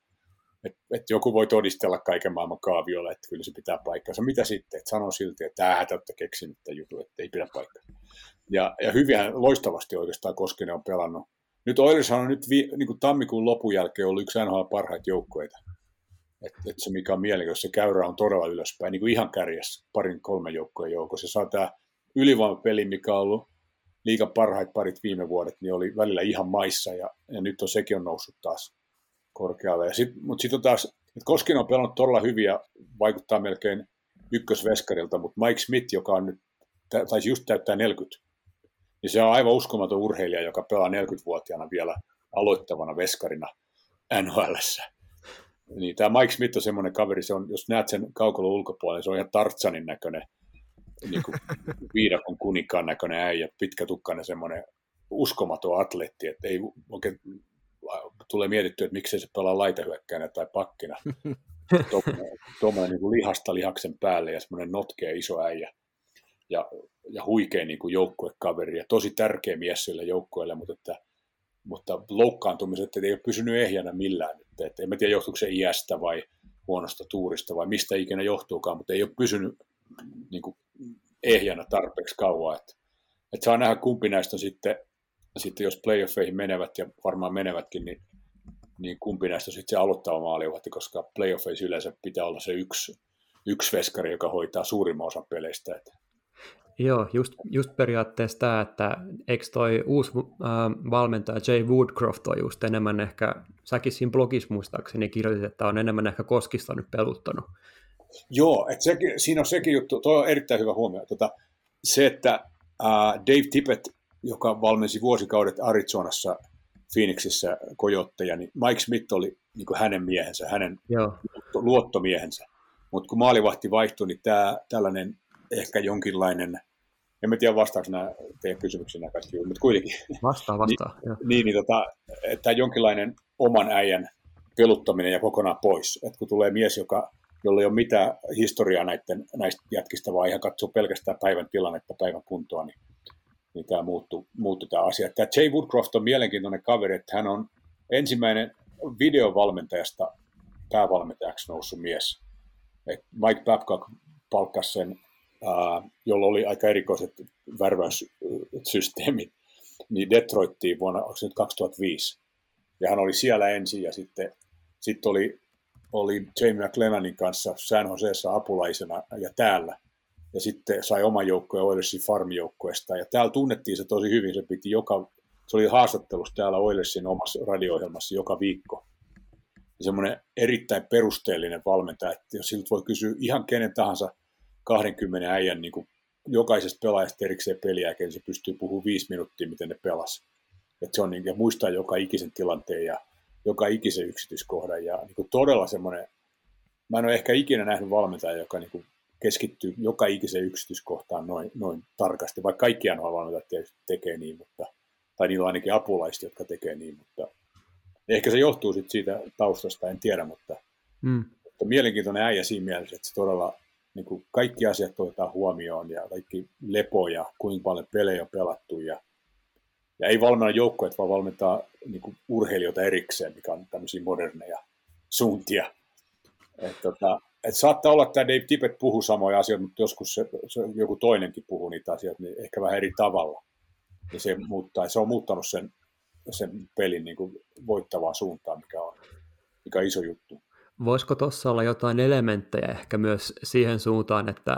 Että et joku voi todistella kaiken maailman kaaviolla, että kyllä se pitää paikkansa. Mitä sitten? Että sanoo silti, että tämähän te olette keksinyt tämän jutun, että ei pidä paikkaa. Ja, ja hyvin loistavasti oikeastaan Koskinen on pelannut nyt Oilers on nyt vi, niin kuin tammikuun lopun jälkeen ollut yksi NHL parhaita joukkueita. Että et se mikä on mielenkiintoista, se käyrä on todella ylöspäin, niin kuin ihan kärjessä parin kolmen joukkueen joukossa. Se saa tämä ylivoimapeli, mikä on ollut liikan parhaita parit viime vuodet, niin oli välillä ihan maissa ja, ja nyt on sekin on noussut taas korkealle. Mutta sitten on taas, että Koskinen on pelannut todella hyvin ja vaikuttaa melkein ykkösveskarilta, mutta Mike Smith, joka on nyt, taisi just täyttää 40, niin se on aivan uskomaton urheilija, joka pelaa 40-vuotiaana vielä aloittavana veskarina nhl Niin tämä Mike Smith on semmoinen kaveri, se on, jos näet sen kaukolon ulkopuolella, se on ihan Tartsanin näköinen, niin kuin viidakon kuninkaan näköinen äijä, pitkätukkainen semmoinen uskomaton atleetti, että ei oikein tulee mietittyä, että miksei se pelaa laitahyökkäänä tai pakkina. Tuommoinen niin lihasta lihaksen päälle ja semmoinen notkea iso äijä ja, ja huikea niin joukkuekaveri ja tosi tärkeä mies sille joukkueelle, mutta, että, mutta loukkaantumiset ei ole pysynyt ehjänä millään. Että, että en tiedä, johtuuko se iästä vai huonosta tuurista vai mistä ikinä johtuukaan, mutta ei ole pysynyt niin kuin ehjänä tarpeeksi kauan. Että, että saa nähdä kumpi näistä sitten, sitten jos playoffeihin menevät ja varmaan menevätkin, niin, niin kumpi näistä sitten se aloittava maalivahti, koska playoffeissa yleensä pitää olla se yksi, yksi veskari, joka hoitaa suurimman osan peleistä. Että Joo, just, just periaatteessa tämä, että eikö toi uusi äh, valmentaja Jay Woodcroft on just enemmän ehkä, säkin siinä blogissa muistaakseni kirjoitit, että on enemmän ehkä Koskista nyt peluttanut. Joo, että sekin, siinä on sekin juttu, tuo on erittäin hyvä huomio. Tota, se, että äh, Dave Tippett, joka valmensi vuosikaudet Arizonassa, Phoenixissä kojotteja, niin Mike Smith oli niin kuin hänen miehensä, hänen Joo. luottomiehensä. Mutta kun maalivahti vaihtui, niin tämä tällainen ehkä jonkinlainen, en tiedä vastaako nämä teidän kysymyksiin nämä kaikki, mutta kuitenkin. Vastaa, vastaa. niin, niin, niin tota, että jonkinlainen oman äijän peluttaminen ja kokonaan pois. Että kun tulee mies, joka, jolla ei ole mitään historiaa näiden, näistä jätkistä, vaan ihan katsoo pelkästään päivän tilannetta, päivän kuntoa, niin, niin tämä muuttuu, muuttuu tämä asia. Tämä Jay Woodcroft on mielenkiintoinen kaveri, että hän on ensimmäinen videovalmentajasta päävalmentajaksi noussut mies. Et Mike Babcock palkkasi sen, jolla oli aika erikoiset värväyssysteemit, niin Detroittiin vuonna nyt 2005. Ja hän oli siellä ensin ja sitten, sitten oli, oli Jamie McLennanin kanssa San Joseessa apulaisena ja täällä. Ja sitten sai oman joukkojen Oilersin farmijoukkoesta. Ja täällä tunnettiin se tosi hyvin. Se piti joka, se oli haastattelussa täällä Oilersin omassa radio-ohjelmassa joka viikko. Semmoinen erittäin perusteellinen valmentaja, että jos siltä voi kysyä ihan kenen tahansa 20 äijän niin kuin jokaisesta pelaajasta erikseen peliä, niin se pystyy puhumaan viisi minuuttia, miten ne pelas. Että se on niin, ja muistaa joka ikisen tilanteen ja joka ikisen yksityiskohdan. Ja niin kuin todella semmoinen, mä en ole ehkä ikinä nähnyt valmentaja, joka niin kuin keskittyy joka ikisen yksityiskohtaan noin, noin tarkasti, vaikka kaikki NHL-valmentajat tekee niin, mutta, tai niillä on ainakin apulaiset, jotka tekee niin, mutta ehkä se johtuu sit siitä taustasta, en tiedä, mutta, mm. mutta mielenkiintoinen äijä siinä mielessä, että se todella niin kuin kaikki asiat otetaan huomioon ja kaikki lepo ja kuinka paljon pelejä on pelattu ja, ja ei valmenna joukkoja, vaan valmentaa niin kuin urheilijoita erikseen, mikä on tämmöisiä moderneja suuntia. Et, tota, et saattaa olla, että Dave Tippett puhuu samoja asioita, mutta joskus se, se, joku toinenkin puhuu niitä asioita, niin ehkä vähän eri tavalla. Ja se, muuttaa, se on muuttanut sen, sen pelin niin kuin voittavaan suuntaan, mikä on, mikä on iso juttu. Voisiko tuossa olla jotain elementtejä ehkä myös siihen suuntaan, että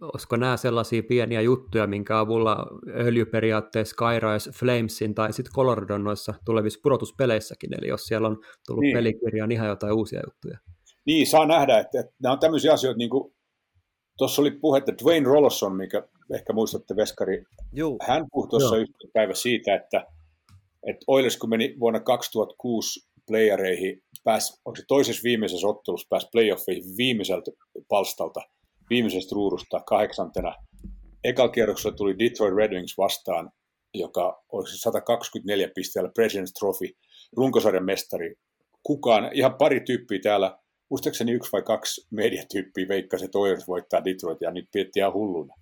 olisiko nämä sellaisia pieniä juttuja, minkä avulla öljy periaatteessa kairaisi Flamesin tai sitten Coloradon noissa tulevissa pudotuspeleissäkin, eli jos siellä on tullut niin. pelikirjaan niin ihan jotain uusia juttuja. Niin, saa nähdä, että, että nämä on tämmöisiä asioita, niin kuin tuossa oli puhetta Dwayne Rollson, mikä ehkä muistatte Veskari, Juu. hän puhui tuossa yhtä päivä siitä, että, että Oilers kun meni vuonna 2006 playereihin, pääsi, onko se toisessa viimeisessä ottelussa pääsi playoffeihin viimeiseltä palstalta, viimeisestä ruudusta kahdeksantena. Ekalla kierroksella tuli Detroit Red Wings vastaan, joka olisi 124 pisteellä President's Trophy, runkosarjan mestari. Kukaan, ihan pari tyyppiä täällä, muistaakseni yksi vai kaksi mediatyyppiä veikkasi, että Oilers voittaa Detroit ja niitä pidettiin ihan hulluna.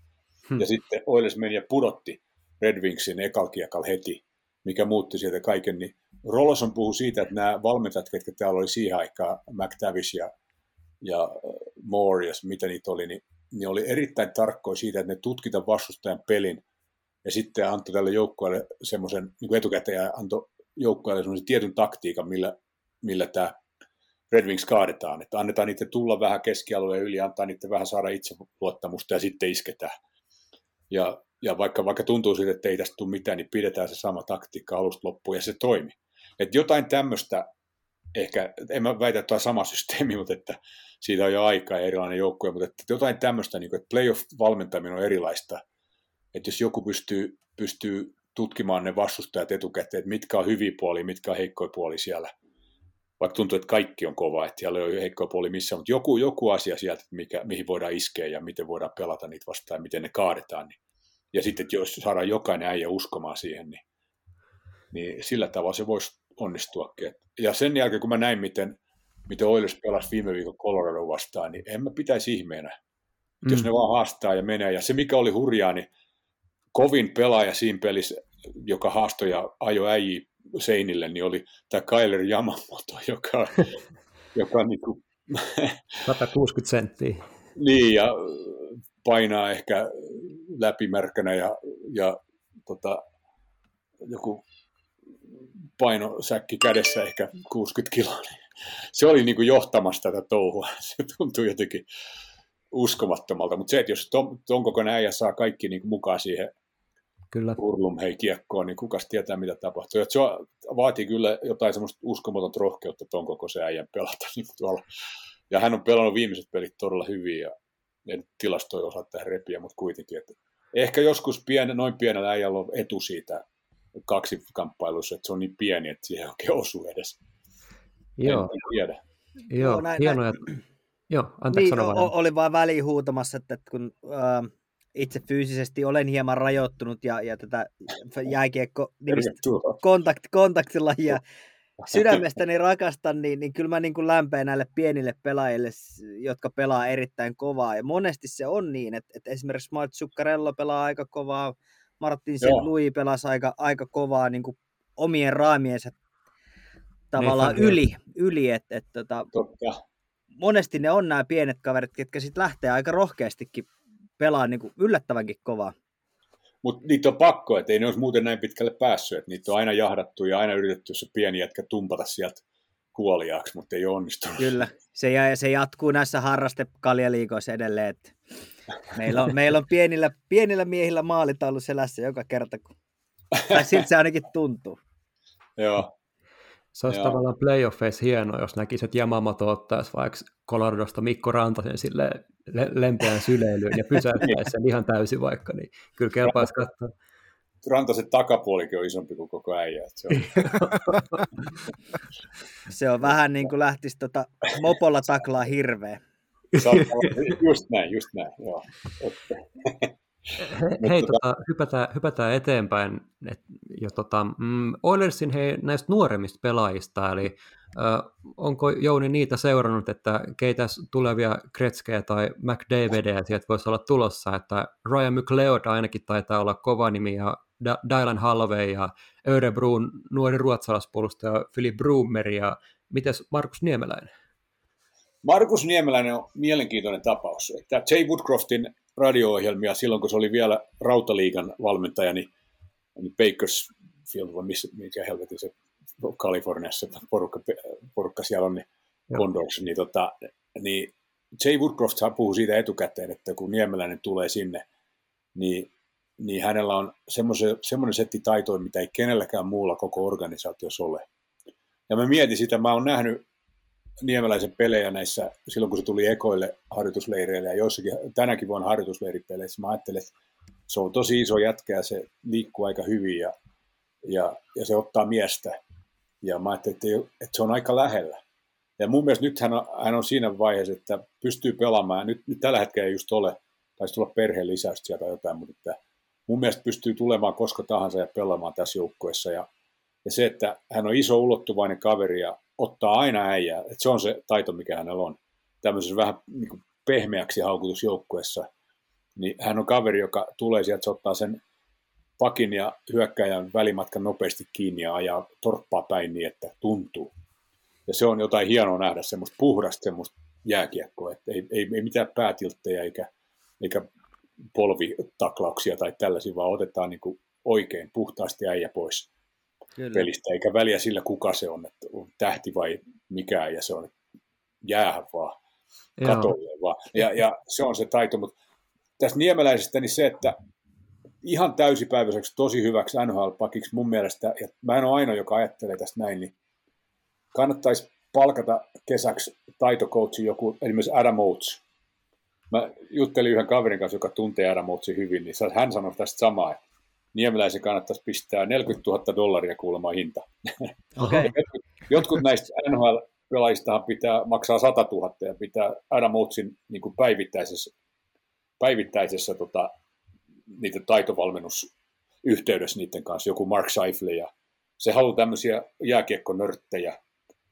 Hmm. Ja sitten Oilers meni ja pudotti Red Wingsin ekal heti, mikä muutti sieltä kaiken, niin Rolloson puhui siitä, että nämä valmentajat, ketkä täällä oli siihen aikaan, McTavish ja, ja äh, Moore ja mitä niitä oli, niin, niin oli erittäin tarkkoja siitä, että ne tutkita vastustajan pelin ja sitten antoi tälle joukkueelle semmoisen, niin kuin etukäteen antoi joukkueelle semmoisen tietyn taktiikan, millä, millä tämä Red Wings kaadetaan, että annetaan niiden tulla vähän keskialueen yli, antaa niiden vähän saada itseluottamusta ja sitten isketään. Ja, ja vaikka, vaikka tuntuu siltä, että ei tästä tule mitään, niin pidetään se sama taktiikka alusta loppuun ja se toimi. Että jotain tämmöistä, ehkä, en mä väitä, että on sama systeemi, mutta että siitä on jo aikaa ja erilainen joukkue, mutta että jotain tämmöistä, niin että playoff-valmentaminen on erilaista. Että jos joku pystyy, pystyy tutkimaan ne vastustajat etukäteen, että mitkä on hyviä puolia, mitkä on heikkoja puolia siellä, vaikka tuntuu, että kaikki on kova, että siellä ei ole heikkoja puolia missään, mutta joku, joku asia sieltä, mikä, mihin voidaan iskeä ja miten voidaan pelata niitä vastaan ja miten ne kaadetaan. Niin. Ja sitten, että jos saadaan jokainen äijä uskomaan siihen, niin, niin sillä tavalla se voisi onnistuakin. Ja sen jälkeen, kun mä näin, miten, miten Oilers pelasi viime viikon Colorado vastaan, niin en mä pitäisi ihmeenä. Mm. Jos ne vaan haastaa ja menee. Ja se, mikä oli hurjaa, niin kovin pelaaja siinä pelissä, joka haastoi ja ajoi äijä seinille, niin oli tämä Kyler Yamamoto, joka, joka niin kuin... 160 senttiä. niin, ja painaa ehkä läpimärkänä ja, ja tota, joku painosäkki kädessä ehkä 60 kiloa. Niin se oli niin kuin johtamassa tätä touhua. Se tuntui jotenkin uskomattomalta. Mutta se, että jos ton, ton äijä saa kaikki niin kuin mukaan siihen kyllä. urlum hei kiekkoon, niin kukas tietää mitä tapahtuu. Et se vaatii kyllä jotain semmoista uskomatonta rohkeutta ton koko se äijän pelata. Niin tuolla. Ja hän on pelannut viimeiset pelit todella hyvin ja en tilastoja osaa tähän repiä, mutta kuitenkin. Että ehkä joskus pien, noin pienellä äijällä on etu siitä kaksi kamppailussa, että se on niin pieni, että siihen oikein osuu edes. Joo. En tiedä. Joo, Joo näin, hienoja. Näin. Joo, anteeksi niin, o- oli vain väliin huutamassa, että kun äh, itse fyysisesti olen hieman rajoittunut ja, ja tätä jääkiekko kontakt, kontaktilajia sydämestäni rakastan, niin, niin kyllä mä niin kuin lämpeän näille pienille pelaajille, jotka pelaa erittäin kovaa. Ja monesti se on niin, että, että esimerkiksi Mart Zuccarello pelaa aika kovaa, Martin Louis pelasi aika, aika kovaa niin kuin omien raamiensa tavallaan niin, yli, yli että et, tota, monesti ne on nämä pienet kaverit, ketkä sitten lähtee aika rohkeastikin pelaa niin kuin yllättävänkin kovaa. Mutta niitä on pakko, että ei ne olisi muuten näin pitkälle päässyt. Että niitä on aina jahdattu ja aina yritetty se pieni jätkä tumpata sieltä kuoliaaksi, mutta ei ole onnistunut. Kyllä, se, ja, se jatkuu näissä harrastekaljaliikoissa edelleen. Että meillä, on, meillä on pienillä, pienillä miehillä maalitaulu selässä joka kerta, kun... tai siltä se ainakin tuntuu. Joo, se olisi Joo. tavallaan playoffeissa hienoa, jos näkisi, että Yamamoto ottaisi vaikka Coloradosta Mikko Rantasen sille le- lempeän syleilyyn ja pysäyttäisi sen ihan täysin vaikka, niin kyllä kelpaisi katsoa. Rantasen takapuolikin on isompi kuin koko äijä. että Se on, Se on vähän niin kuin lähtisi tota mopolla taklaa hirveä. Just näin, just näin. Joo. Hei, tota, hypätään, hypätään eteenpäin. Et, ja tota, mm, Oilersin hei, näistä nuoremmista pelaajista, eli ö, onko Jouni niitä seurannut, että keitä tulevia Kretskejä tai McDavidia sieltä voisi olla tulossa, että Ryan McLeod ainakin taitaa olla kova nimi, ja Dylan Holloway ja Örebroon nuori ruotsalaispuolustaja Philip Broomer, ja mites Markus Niemeläinen? Markus Niemeläinen on mielenkiintoinen tapaus. Että Jay Woodcroftin radio-ohjelmia silloin, kun se oli vielä Rautaliigan valmentaja, niin, niin Bakersfield, vai missä, mikä helvetin se Kaliforniassa porukka, porukka siellä on, niin. Condors, niin, tota, niin Jay Woodcroft saa puhua siitä etukäteen, että kun Niemeläinen tulee sinne, niin, niin hänellä on semmoinen setti taitoja, mitä ei kenelläkään muulla koko organisaatiossa ole. Ja mä mietin sitä, mä oon nähnyt Niemeläisen pelejä näissä, silloin kun se tuli ekoille harjoitusleireille ja joissakin tänäkin vuonna harjoitusleiripeleissä, mä ajattelin, että se on tosi iso jätkä ja se liikkuu aika hyvin ja, ja, ja se ottaa miestä. Ja mä ajattelin, että, että se on aika lähellä. Ja mun mielestä nyt hän on, hän on siinä vaiheessa, että pystyy pelaamaan. Nyt, nyt tällä hetkellä ei just ole, taisi tulla perheen lisäystä sieltä jotain, mutta että mun mielestä pystyy tulemaan koska tahansa ja pelaamaan tässä joukkueessa. Ja, ja se, että hän on iso ulottuvainen kaveri ja ottaa aina äijää, että se on se taito, mikä hänellä on. Tämmöisessä vähän niin kuin pehmeäksi haukutusjoukkueessa, niin hän on kaveri, joka tulee sieltä, se ottaa sen pakin ja hyökkäjän välimatkan nopeasti kiinni ja ajaa torppaa päin niin, että tuntuu. Ja se on jotain hienoa nähdä, semmoista puhdasta semmoista jääkiekkoa, että ei, ei, ei mitään päätilttejä eikä, eikä polvitaklauksia tai tällaisia, vaan otetaan niin kuin oikein puhtaasti äijä pois Kyllä. pelistä, eikä väliä sillä, kuka se on, että on tähti vai mikään, ja se on jäähän vaan, katolle vaan. Ja, ja se on se taito, mutta tästä niemeläisestä niin se, että ihan täysipäiväiseksi, tosi hyväksi NHL-pakiksi mun mielestä, ja mä en ole ainoa, joka ajattelee tästä näin, niin kannattaisi palkata kesäksi taitokoutsi joku, esimerkiksi Adam Oates. Mä juttelin yhden kaverin kanssa, joka tuntee Adam Oatesin hyvin, niin hän sanoi tästä samaa, että Niemeläisen kannattaisi pistää 40 000 dollaria kuulemma hinta. Okei. Jotkut, jotkut näistä NHL-pelaajistahan pitää maksaa 100 000 ja pitää Adam Oatesin niin kuin päivittäisessä, päivittäisessä tota, niiden taitovalmennusyhteydessä niiden kanssa, joku Mark Seifle ja se haluaa tämmöisiä jääkiekkonörttejä,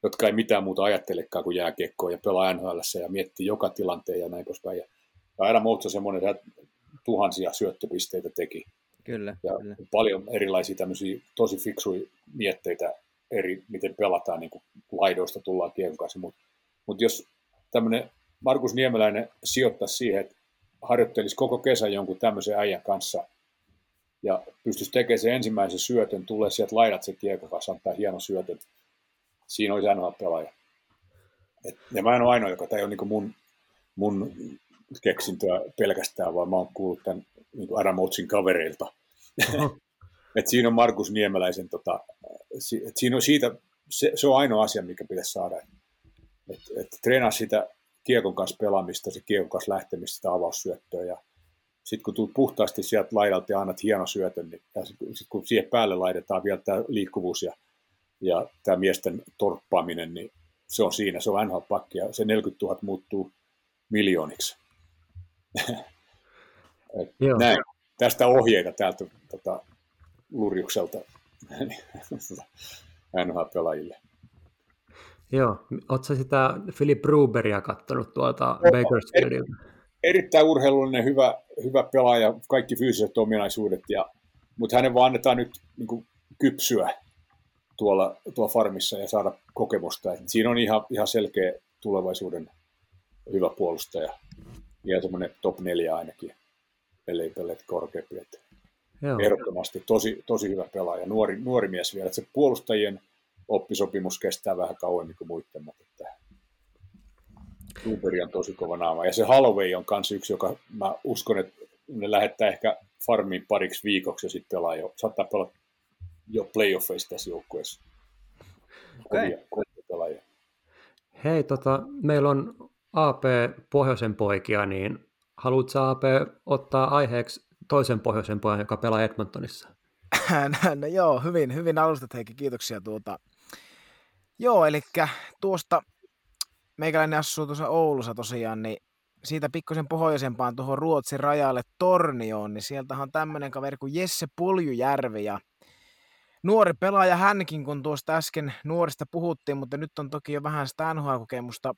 jotka ei mitään muuta ajattelekaan kuin jääkiekkoa ja pelaa NHL ja miettii joka tilanteen ja näin poispäin. Ja Oates on semmoinen, että tuhansia syöttöpisteitä teki Kyllä, ja kyllä. paljon erilaisia tämmöisiä tosi fiksuja mietteitä eri, miten pelataan, niin kuin laidoista tullaan kiekon kanssa. Mutta mut jos tämmöinen Markus Niemeläinen sijoittaisi siihen, että harjoittelisi koko kesän jonkun tämmöisen äijän kanssa ja pystyisi tekemään sen ensimmäisen syötön, tulee sieltä laidat se kiekon kanssa, antaa hieno syötön. Siinä olisi NHL-pelaaja. Et, ja mä en ole ainoa, joka tämä ei ole niin mun, mun keksintöä pelkästään, vaan mä oon kuullut tämän niin Adam Oatesin kavereilta. Et siinä on Markus Niemeläisen, tota, et siinä on siitä, se, se, on ainoa asia, mikä pitäisi saada. Et, et treenaa sitä kiekon kanssa pelaamista, se kiekon kanssa lähtemistä, sitä avaussyöttöä. Ja sitten kun tulet puhtaasti sieltä laidalta ja annat hieno syötön, niin sitten sit kun siihen päälle laitetaan vielä tämä liikkuvuus ja, ja tämä miesten torppaaminen, niin se on siinä, se on NHL-pakki ja se 40 000 muuttuu miljooniksi. Joo. näin. Tästä ohjeita täältä tota, Lurjukselta NHL-pelaajille. Joo, ootko sitä Philip Bruberia kattonut tuolta Bakersfieldilta? Erittäin urheilullinen, hyvä, hyvä pelaaja, kaikki fyysiset ominaisuudet, ja, mutta hänen vaan annetaan nyt niin kuin, kypsyä tuolla, tuolla farmissa ja saada kokemusta. Et siinä on ihan, ihan selkeä tulevaisuuden hyvä puolustaja. Ja semmoinen top neljä ainakin, ellei pellet korkeampi. Joo. Ehdottomasti tosi, tosi hyvä pelaaja, nuori, nuori mies vielä. Että se puolustajien oppisopimus kestää vähän kauemmin kuin muiden, mutta että Uberi on tosi kova naama. Ja se Holloway on myös yksi, joka mä uskon, että ne lähettää ehkä farmiin pariksi viikoksi ja sitten pelaa jo, saattaa pelata jo playoffeissa tässä joukkueessa. Okay. Hei, tota, meillä on AP Pohjoisen poikia, niin haluatko AP ottaa aiheeksi toisen pohjoisen pojan, joka pelaa Edmontonissa? no, joo, hyvin, hyvin alustat Heikki, kiitoksia tuota. Joo, eli tuosta meikäläinen asuu tuossa Oulussa tosiaan, niin siitä pikkusen pohjoisempaan tuohon Ruotsin rajalle Tornioon, niin sieltä on tämmöinen kaveri kuin Jesse Puljujärvi ja nuori pelaaja hänkin, kun tuosta äsken nuorista puhuttiin, mutta nyt on toki jo vähän sitä NHL-kokemusta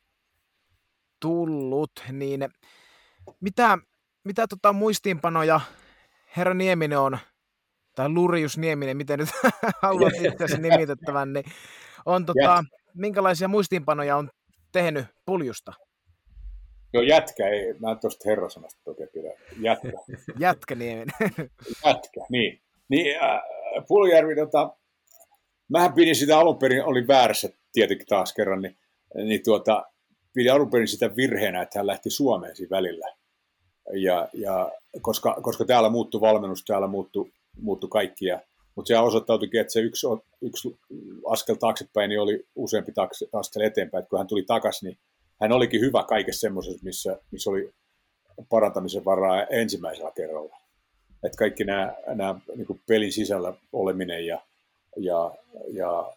tullut, niin mitä, mitä tota muistiinpanoja herra Nieminen on, tai Lurius Nieminen, miten nyt haluat itse nimitettävän, niin on tota, minkälaisia muistiinpanoja on tehnyt puljusta? Joo, jätkä ei. Mä en tuosta herrasanasta toki pidä. Jätkä. jätkä Nieminen. jätkä, niin. Niin, äh, Puljärvi, tota, mähän pidin sitä alun perin, oli väärässä tietenkin taas kerran, niin, niin tuota, pidin alun perin sitä virheenä, että hän lähti Suomeen siinä välillä. Ja, ja koska, koska täällä muuttui valmennus, täällä muuttui, muuttui kaikki, ja, mutta se osoittautuikin, että se yksi, yksi askel taaksepäin niin oli useampi askel eteenpäin, että kun hän tuli takaisin, niin hän olikin hyvä kaikessa semmoisessa, missä, missä oli parantamisen varaa ensimmäisellä kerralla. Että kaikki nämä, nämä niin pelin sisällä oleminen ja, ja, ja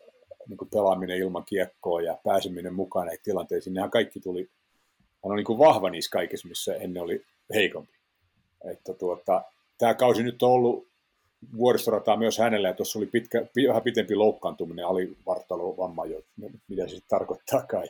niin kuin pelaaminen ilman kiekkoa ja pääseminen mukaan näihin tilanteisiin, nehän kaikki tuli, hän on niin kuin vahva niissä kaikissa, missä ennen oli heikompi. Että tuota, tämä kausi nyt on ollut vuoristorataa myös hänelle, ja tuossa oli pitkä, vähän pitempi loukkaantuminen, alivartalovamma jo, mitä se tarkoittaa kai.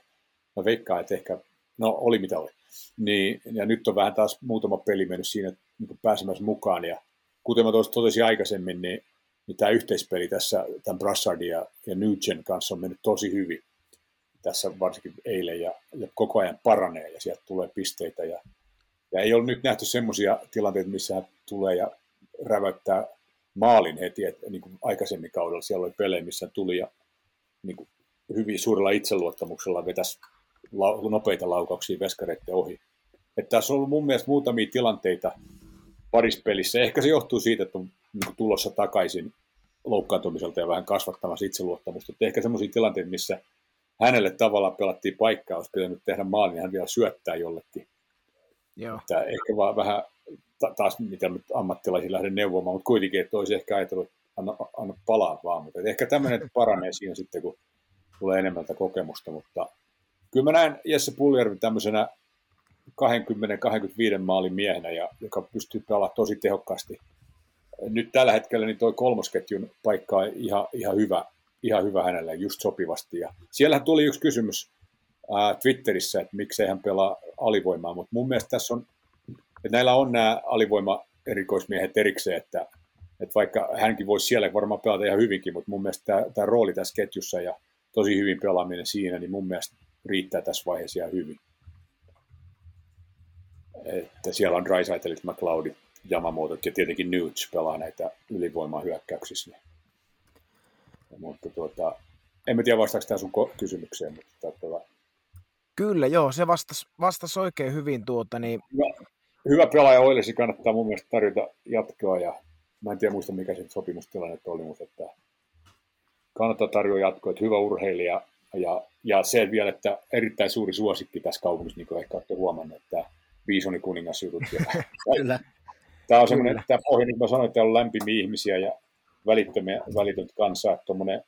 Mä veikkaan, että ehkä, no oli mitä oli. Niin, ja nyt on vähän taas muutama peli mennyt siinä niin pääsemässä mukaan, ja kuten mä totesin aikaisemmin, niin, niin tämä yhteispeli tässä tämän Brassardin ja, ja Nugent kanssa on mennyt tosi hyvin tässä varsinkin eilen, ja, ja koko ajan paranee, ja sieltä tulee pisteitä, ja, ja ei ole nyt nähty semmoisia tilanteita, missä hän tulee ja räväyttää maalin heti, että niin kuin aikaisemmin kaudella siellä oli pelejä, missä tuli ja niin kuin hyvin suurella itseluottamuksella vetäisi la, nopeita laukauksia veskareiden ohi. Että tässä on ollut mun mielestä muutamia tilanteita parissa pelissä. Ehkä se johtuu siitä, että on tulossa takaisin loukkaantumiselta ja vähän kasvattamassa itseluottamusta. Että ehkä semmoisia tilanteita, missä hänelle tavallaan pelattiin paikkaa, olisi pitänyt tehdä maali, niin hän vielä syöttää jollekin. Joo. Että ehkä vaan vähän taas mitä nyt ammattilaisiin lähden neuvomaan, mutta kuitenkin, että olisi ehkä ajatellut, että anna, anna palaa vaan, mutta ehkä tämmöinen paranee siinä sitten, kun tulee enemmän kokemusta, mutta kyllä mä näen Jesse Puljärvi tämmöisenä 20-25 maalin miehenä, ja, joka pystyy pelaamaan tosi tehokkaasti. Nyt tällä hetkellä niin toi kolmosketjun paikka on ihan, ihan, hyvä, ihan hyvä hänelle, just sopivasti. Ja siellähän tuli yksi kysymys ää, Twitterissä, että miksei hän pelaa alivoimaa, mutta mun mielestä tässä on että näillä on nämä alivoima-erikoismiehet erikseen, että, että vaikka hänkin voisi siellä varmaan pelata ihan hyvinkin, mutta mun mielestä tämä, tämä rooli tässä ketjussa ja tosi hyvin pelaaminen siinä, niin mun mielestä riittää tässä vaiheessa ihan hyvin. Että siellä on Drysaitleit, McLeodit, Yamamotot ja tietenkin Newts pelaa näitä ylivoimaa hyökkäyksissä. Niin. Mutta tuota, en mä tiedä vastaako tämä sun kysymykseen, mutta tuota... Kyllä, joo, se vastasi, vastasi oikein hyvin tuota, niin... No, hyvä pelaaja Oilesi kannattaa mun mielestä tarjota jatkoa ja mä en tiedä muista mikä se sopimustilanne oli, mutta että kannattaa tarjota jatkoa, että hyvä urheilija ja, ja se vielä, että erittäin suuri suosikki tässä kaupungissa, niin kuin ehkä olette huomannut, että Biisoni kuningas jutut. Kyllä. Tämä on semmoinen, tämä pohja, niin kuin mä sanoin, että on lämpimiä ihmisiä ja välittömiä, välitöntä kanssa, että tuommoinen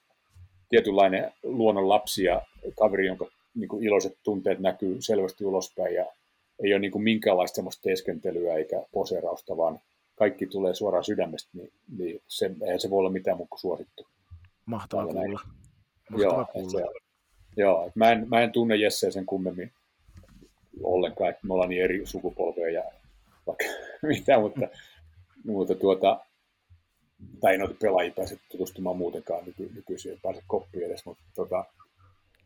tietynlainen luonnon lapsi ja kaveri, jonka niin kuin iloiset tunteet näkyy selvästi ulospäin ja ei ole niin kuin minkäänlaista semmoista teeskentelyä eikä poseerausta, vaan kaikki tulee suoraan sydämestä, niin, niin se, eihän se voi olla mitään muuta kuin suosittu. Mahtavaa kuulla. Mahtavaa joo, kuulla. Se, joo mä, en, mä en tunne Jesseä sen kummemmin ollenkaan, että me ollaan niin eri sukupolveja ja vaikka mitä, mutta, mutta tuota, tai ei noita pelaajia pääse tutustumaan muutenkaan nyky, nykyisin, ei pääse koppiin edes, mutta tota,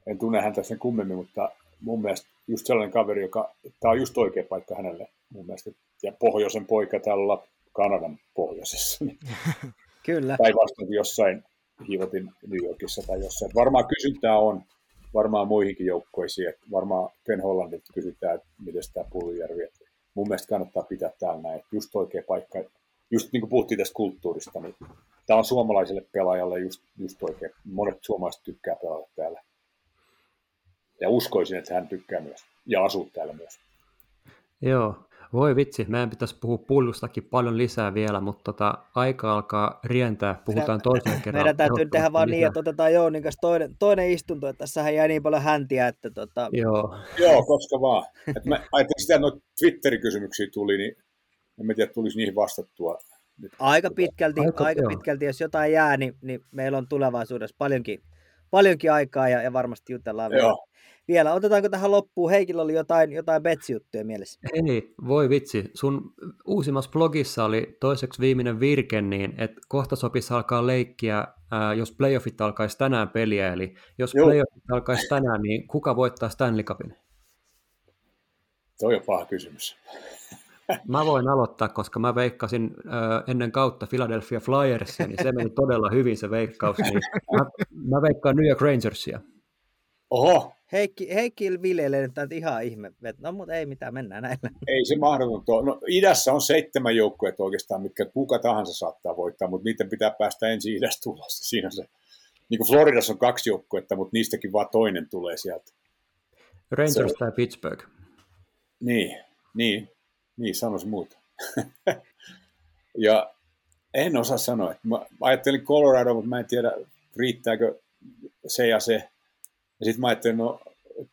en tunne häntä sen kummemmin, mutta mun mielestä just sellainen kaveri, joka, tämä on just oikea paikka hänelle mun mielestä. Ja pohjoisen poika täällä Kanadan pohjoisessa. Niin Kyllä. Tai vasta jossain hiivotin New Yorkissa tai jossain. Varmaan kysyntää on, varmaan muihinkin joukkoisiin. Että varmaan Ken Hollandilta kysytään, että miten tämä Pullijärvi. Mun mielestä kannattaa pitää täällä näin. Just oikea paikka. Just niin kuin puhuttiin tästä kulttuurista, niin tämä on suomalaiselle pelaajalle just, just oikein. Monet suomalaiset tykkää pelata täällä. Ja uskoisin, että hän tykkää myös. Ja asuu täällä myös. Joo, voi vitsi, meidän pitäisi puhua pullustakin paljon lisää vielä, mutta tota, aika alkaa rientää, puhutaan toisen kerran. Meidän täytyy tehdä vaan niin, että otetaan Jounin kanssa toinen, toinen istunto, että tässähän jää niin paljon häntiä, että tota... Joo. Joo, koska vaan. Et mä ajattelin sitä, että noita Twitter-kysymyksiä tuli, niin en tiedä, tulisi niihin vastattua. Nyt, aika pitkälti, aika, aika pitkälti, jos jotain jää, niin, niin meillä on tulevaisuudessa paljonkin, paljonkin aikaa ja, ja varmasti jutellaan vielä, vielä. Otetaanko tähän loppuun? Heikillä oli jotain, jotain betsijuttuja mielessä. Ei, voi vitsi. Sun uusimmassa blogissa oli toiseksi viimeinen virke, niin että kohta sopisi alkaa leikkiä, ää, jos playoffit alkaisi tänään peliä. Eli jos Joo. playoffit alkaisi tänään, niin kuka voittaa Stanley Cupin? Toi on paha kysymys. Mä voin aloittaa, koska mä veikkasin äh, ennen kautta Philadelphia Flyersia, niin se meni todella hyvin se veikkaus. Niin mä, mä veikkaan New York Rangersia. Oho, Heikki, Heikki viljelee nyt ihan ihme. No mutta ei mitään, mennään näillä. Ei se mahdotonta No, idässä on seitsemän joukkuetta oikeastaan, mitkä kuka tahansa saattaa voittaa, mutta niiden pitää päästä ensin idästä tulosta. Siinä se, niin kuin Floridassa on kaksi joukkuetta, mutta niistäkin vaan toinen tulee sieltä. Rangers tai Pittsburgh. Niin, niin, niin sanoisi muuta. ja en osaa sanoa. Mä ajattelin Colorado, mutta mä en tiedä, riittääkö se ja se ja sitten mä ajattelin, no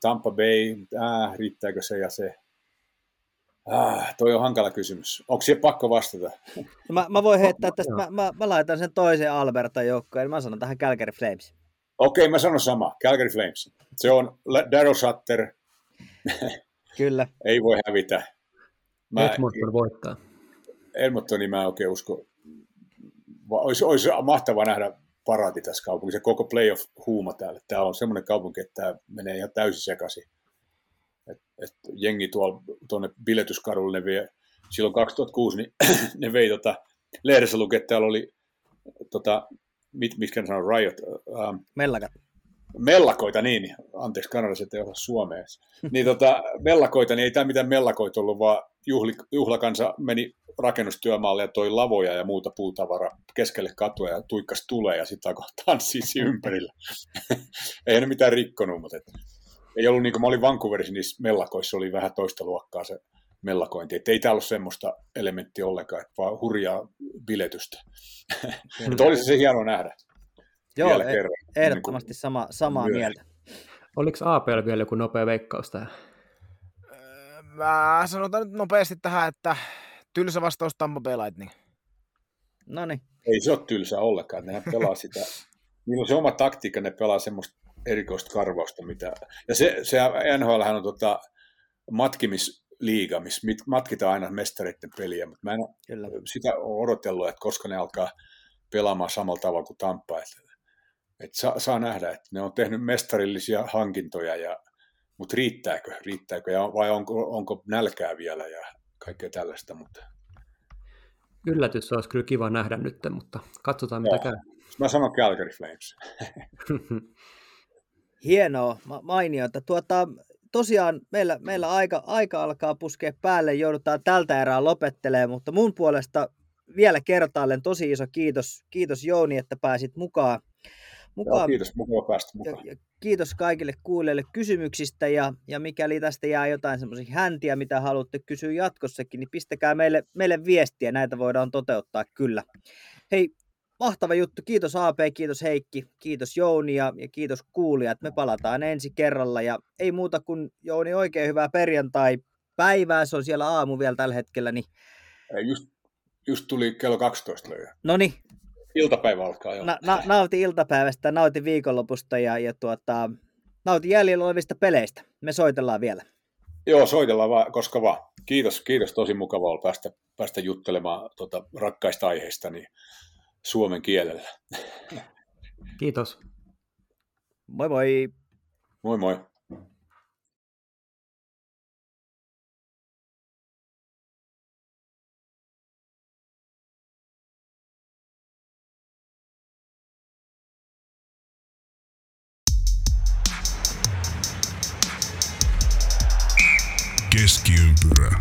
Tampa Bay, äh, riittääkö se ja se. Ah, toi on hankala kysymys. Onko se pakko vastata? No mä, mä voin heittää tästä, mä, mä, mä, laitan sen toisen Alberta joukkoon, mä sanon tähän Calgary Flames. Okei, okay, mä sanon sama, Calgary Flames. Se on Daryl Sutter. Kyllä. Ei voi hävitä. Mä, Edmonton voittaa. Edmontonin mä en oikein usko. Olisi, olisi mahtavaa nähdä parati tässä kaupungissa. Koko playoff-huuma täällä. Tämä on semmoinen kaupunki, että tämä menee ihan täysin sekaisin. Et, et jengi tuolla tuonne biletyskadulle, ne vie, silloin 2006 niin ne vei tota, lehdessä lukee, että täällä oli tota, mit, mitkä ne sanoo, riot. Ähm, Mellakat. Mellakoita, niin, niin. anteeksi kanadalaiset ei osaa suomea. niin tota, mellakoita, niin ei tämä mitään mellakoita ollut, vaan juhli, juhlakansa meni rakennustyömaalle ja toi lavoja ja muuta puutavaraa keskelle katua ja tuikkas tulee ja sitten alkoi tanssia ympärillä. ei ne mitään rikkonut, mutta et, ei ollut niin kuin mä olin Vancouverissa niissä mellakoissa, oli vähän toista luokkaa se mellakointi. Et ei täällä ole semmoista elementtiä ollenkaan, että vaan hurjaa biletystä. mutta olisi se hieno nähdä. Joo, vielä e- kerran, ehdottomasti niin sama, samaa myös. mieltä. Oliko APL vielä joku nopea veikkaus tähän? Mä sanotaan nyt nopeasti tähän, että tylsä vastaus Tampa Bay Lightning. No niin. Ei se ole tylsä ollenkaan, nehän pelaa sitä. Niillä on se oma taktiikka, ne pelaa semmoista erikoista karvausta, mitä... Ja se, se NHL on tota, matkimisliiga, missä matkitaan aina mestareiden peliä, mutta mä en Kyllä. sitä ole odotellut, että koska ne alkaa pelaamaan samalla tavalla kuin Tampa. Että, että saa, saa nähdä, että ne on tehnyt mestarillisia hankintoja, ja, mutta riittääkö, riittääkö ja vai onko, onko nälkää vielä ja kaikkea tällaista. Mutta... Yllätys olisi kyllä kiva nähdä nyt, mutta katsotaan mitä käy. Mä sanon Calgary Flames. Hienoa, mainiota. Tuota, tosiaan meillä, meillä aika, aika alkaa puskea päälle, joudutaan tältä erää lopettelemaan, mutta mun puolesta vielä kertaalleen tosi iso kiitos, kiitos Jouni, että pääsit mukaan mukaan. Joo, kiitos, mukava päästä mukaan. Ja, ja kiitos kaikille kuulijoille kysymyksistä ja, ja mikäli tästä jää jotain semmoisia häntiä, mitä haluatte kysyä jatkossakin, niin pistäkää meille, meille viestiä, näitä voidaan toteuttaa kyllä. Hei, mahtava juttu. Kiitos AP, kiitos Heikki, kiitos Jouni ja, ja kiitos kuulijat. Me palataan ensi kerralla ja ei muuta kuin Jouni oikein hyvää perjantai päivää. Se on siellä aamu vielä tällä hetkellä. Niin... Just, just tuli kello 12 löyä. No niin, Iltapäivä alkaa jo. Na, na, nauti iltapäivästä, nauti viikonlopusta ja, ja tuota, nauti jäljellä olevista peleistä. Me soitellaan vielä. Joo, soitellaan vaan, koska vaan. Kiitos, kiitos tosi mukavaa olla päästä, päästä juttelemaan tuota, rakkaista aiheista niin suomen kielellä. Kiitos. Moi moi. Moi moi. Keskiympyrä.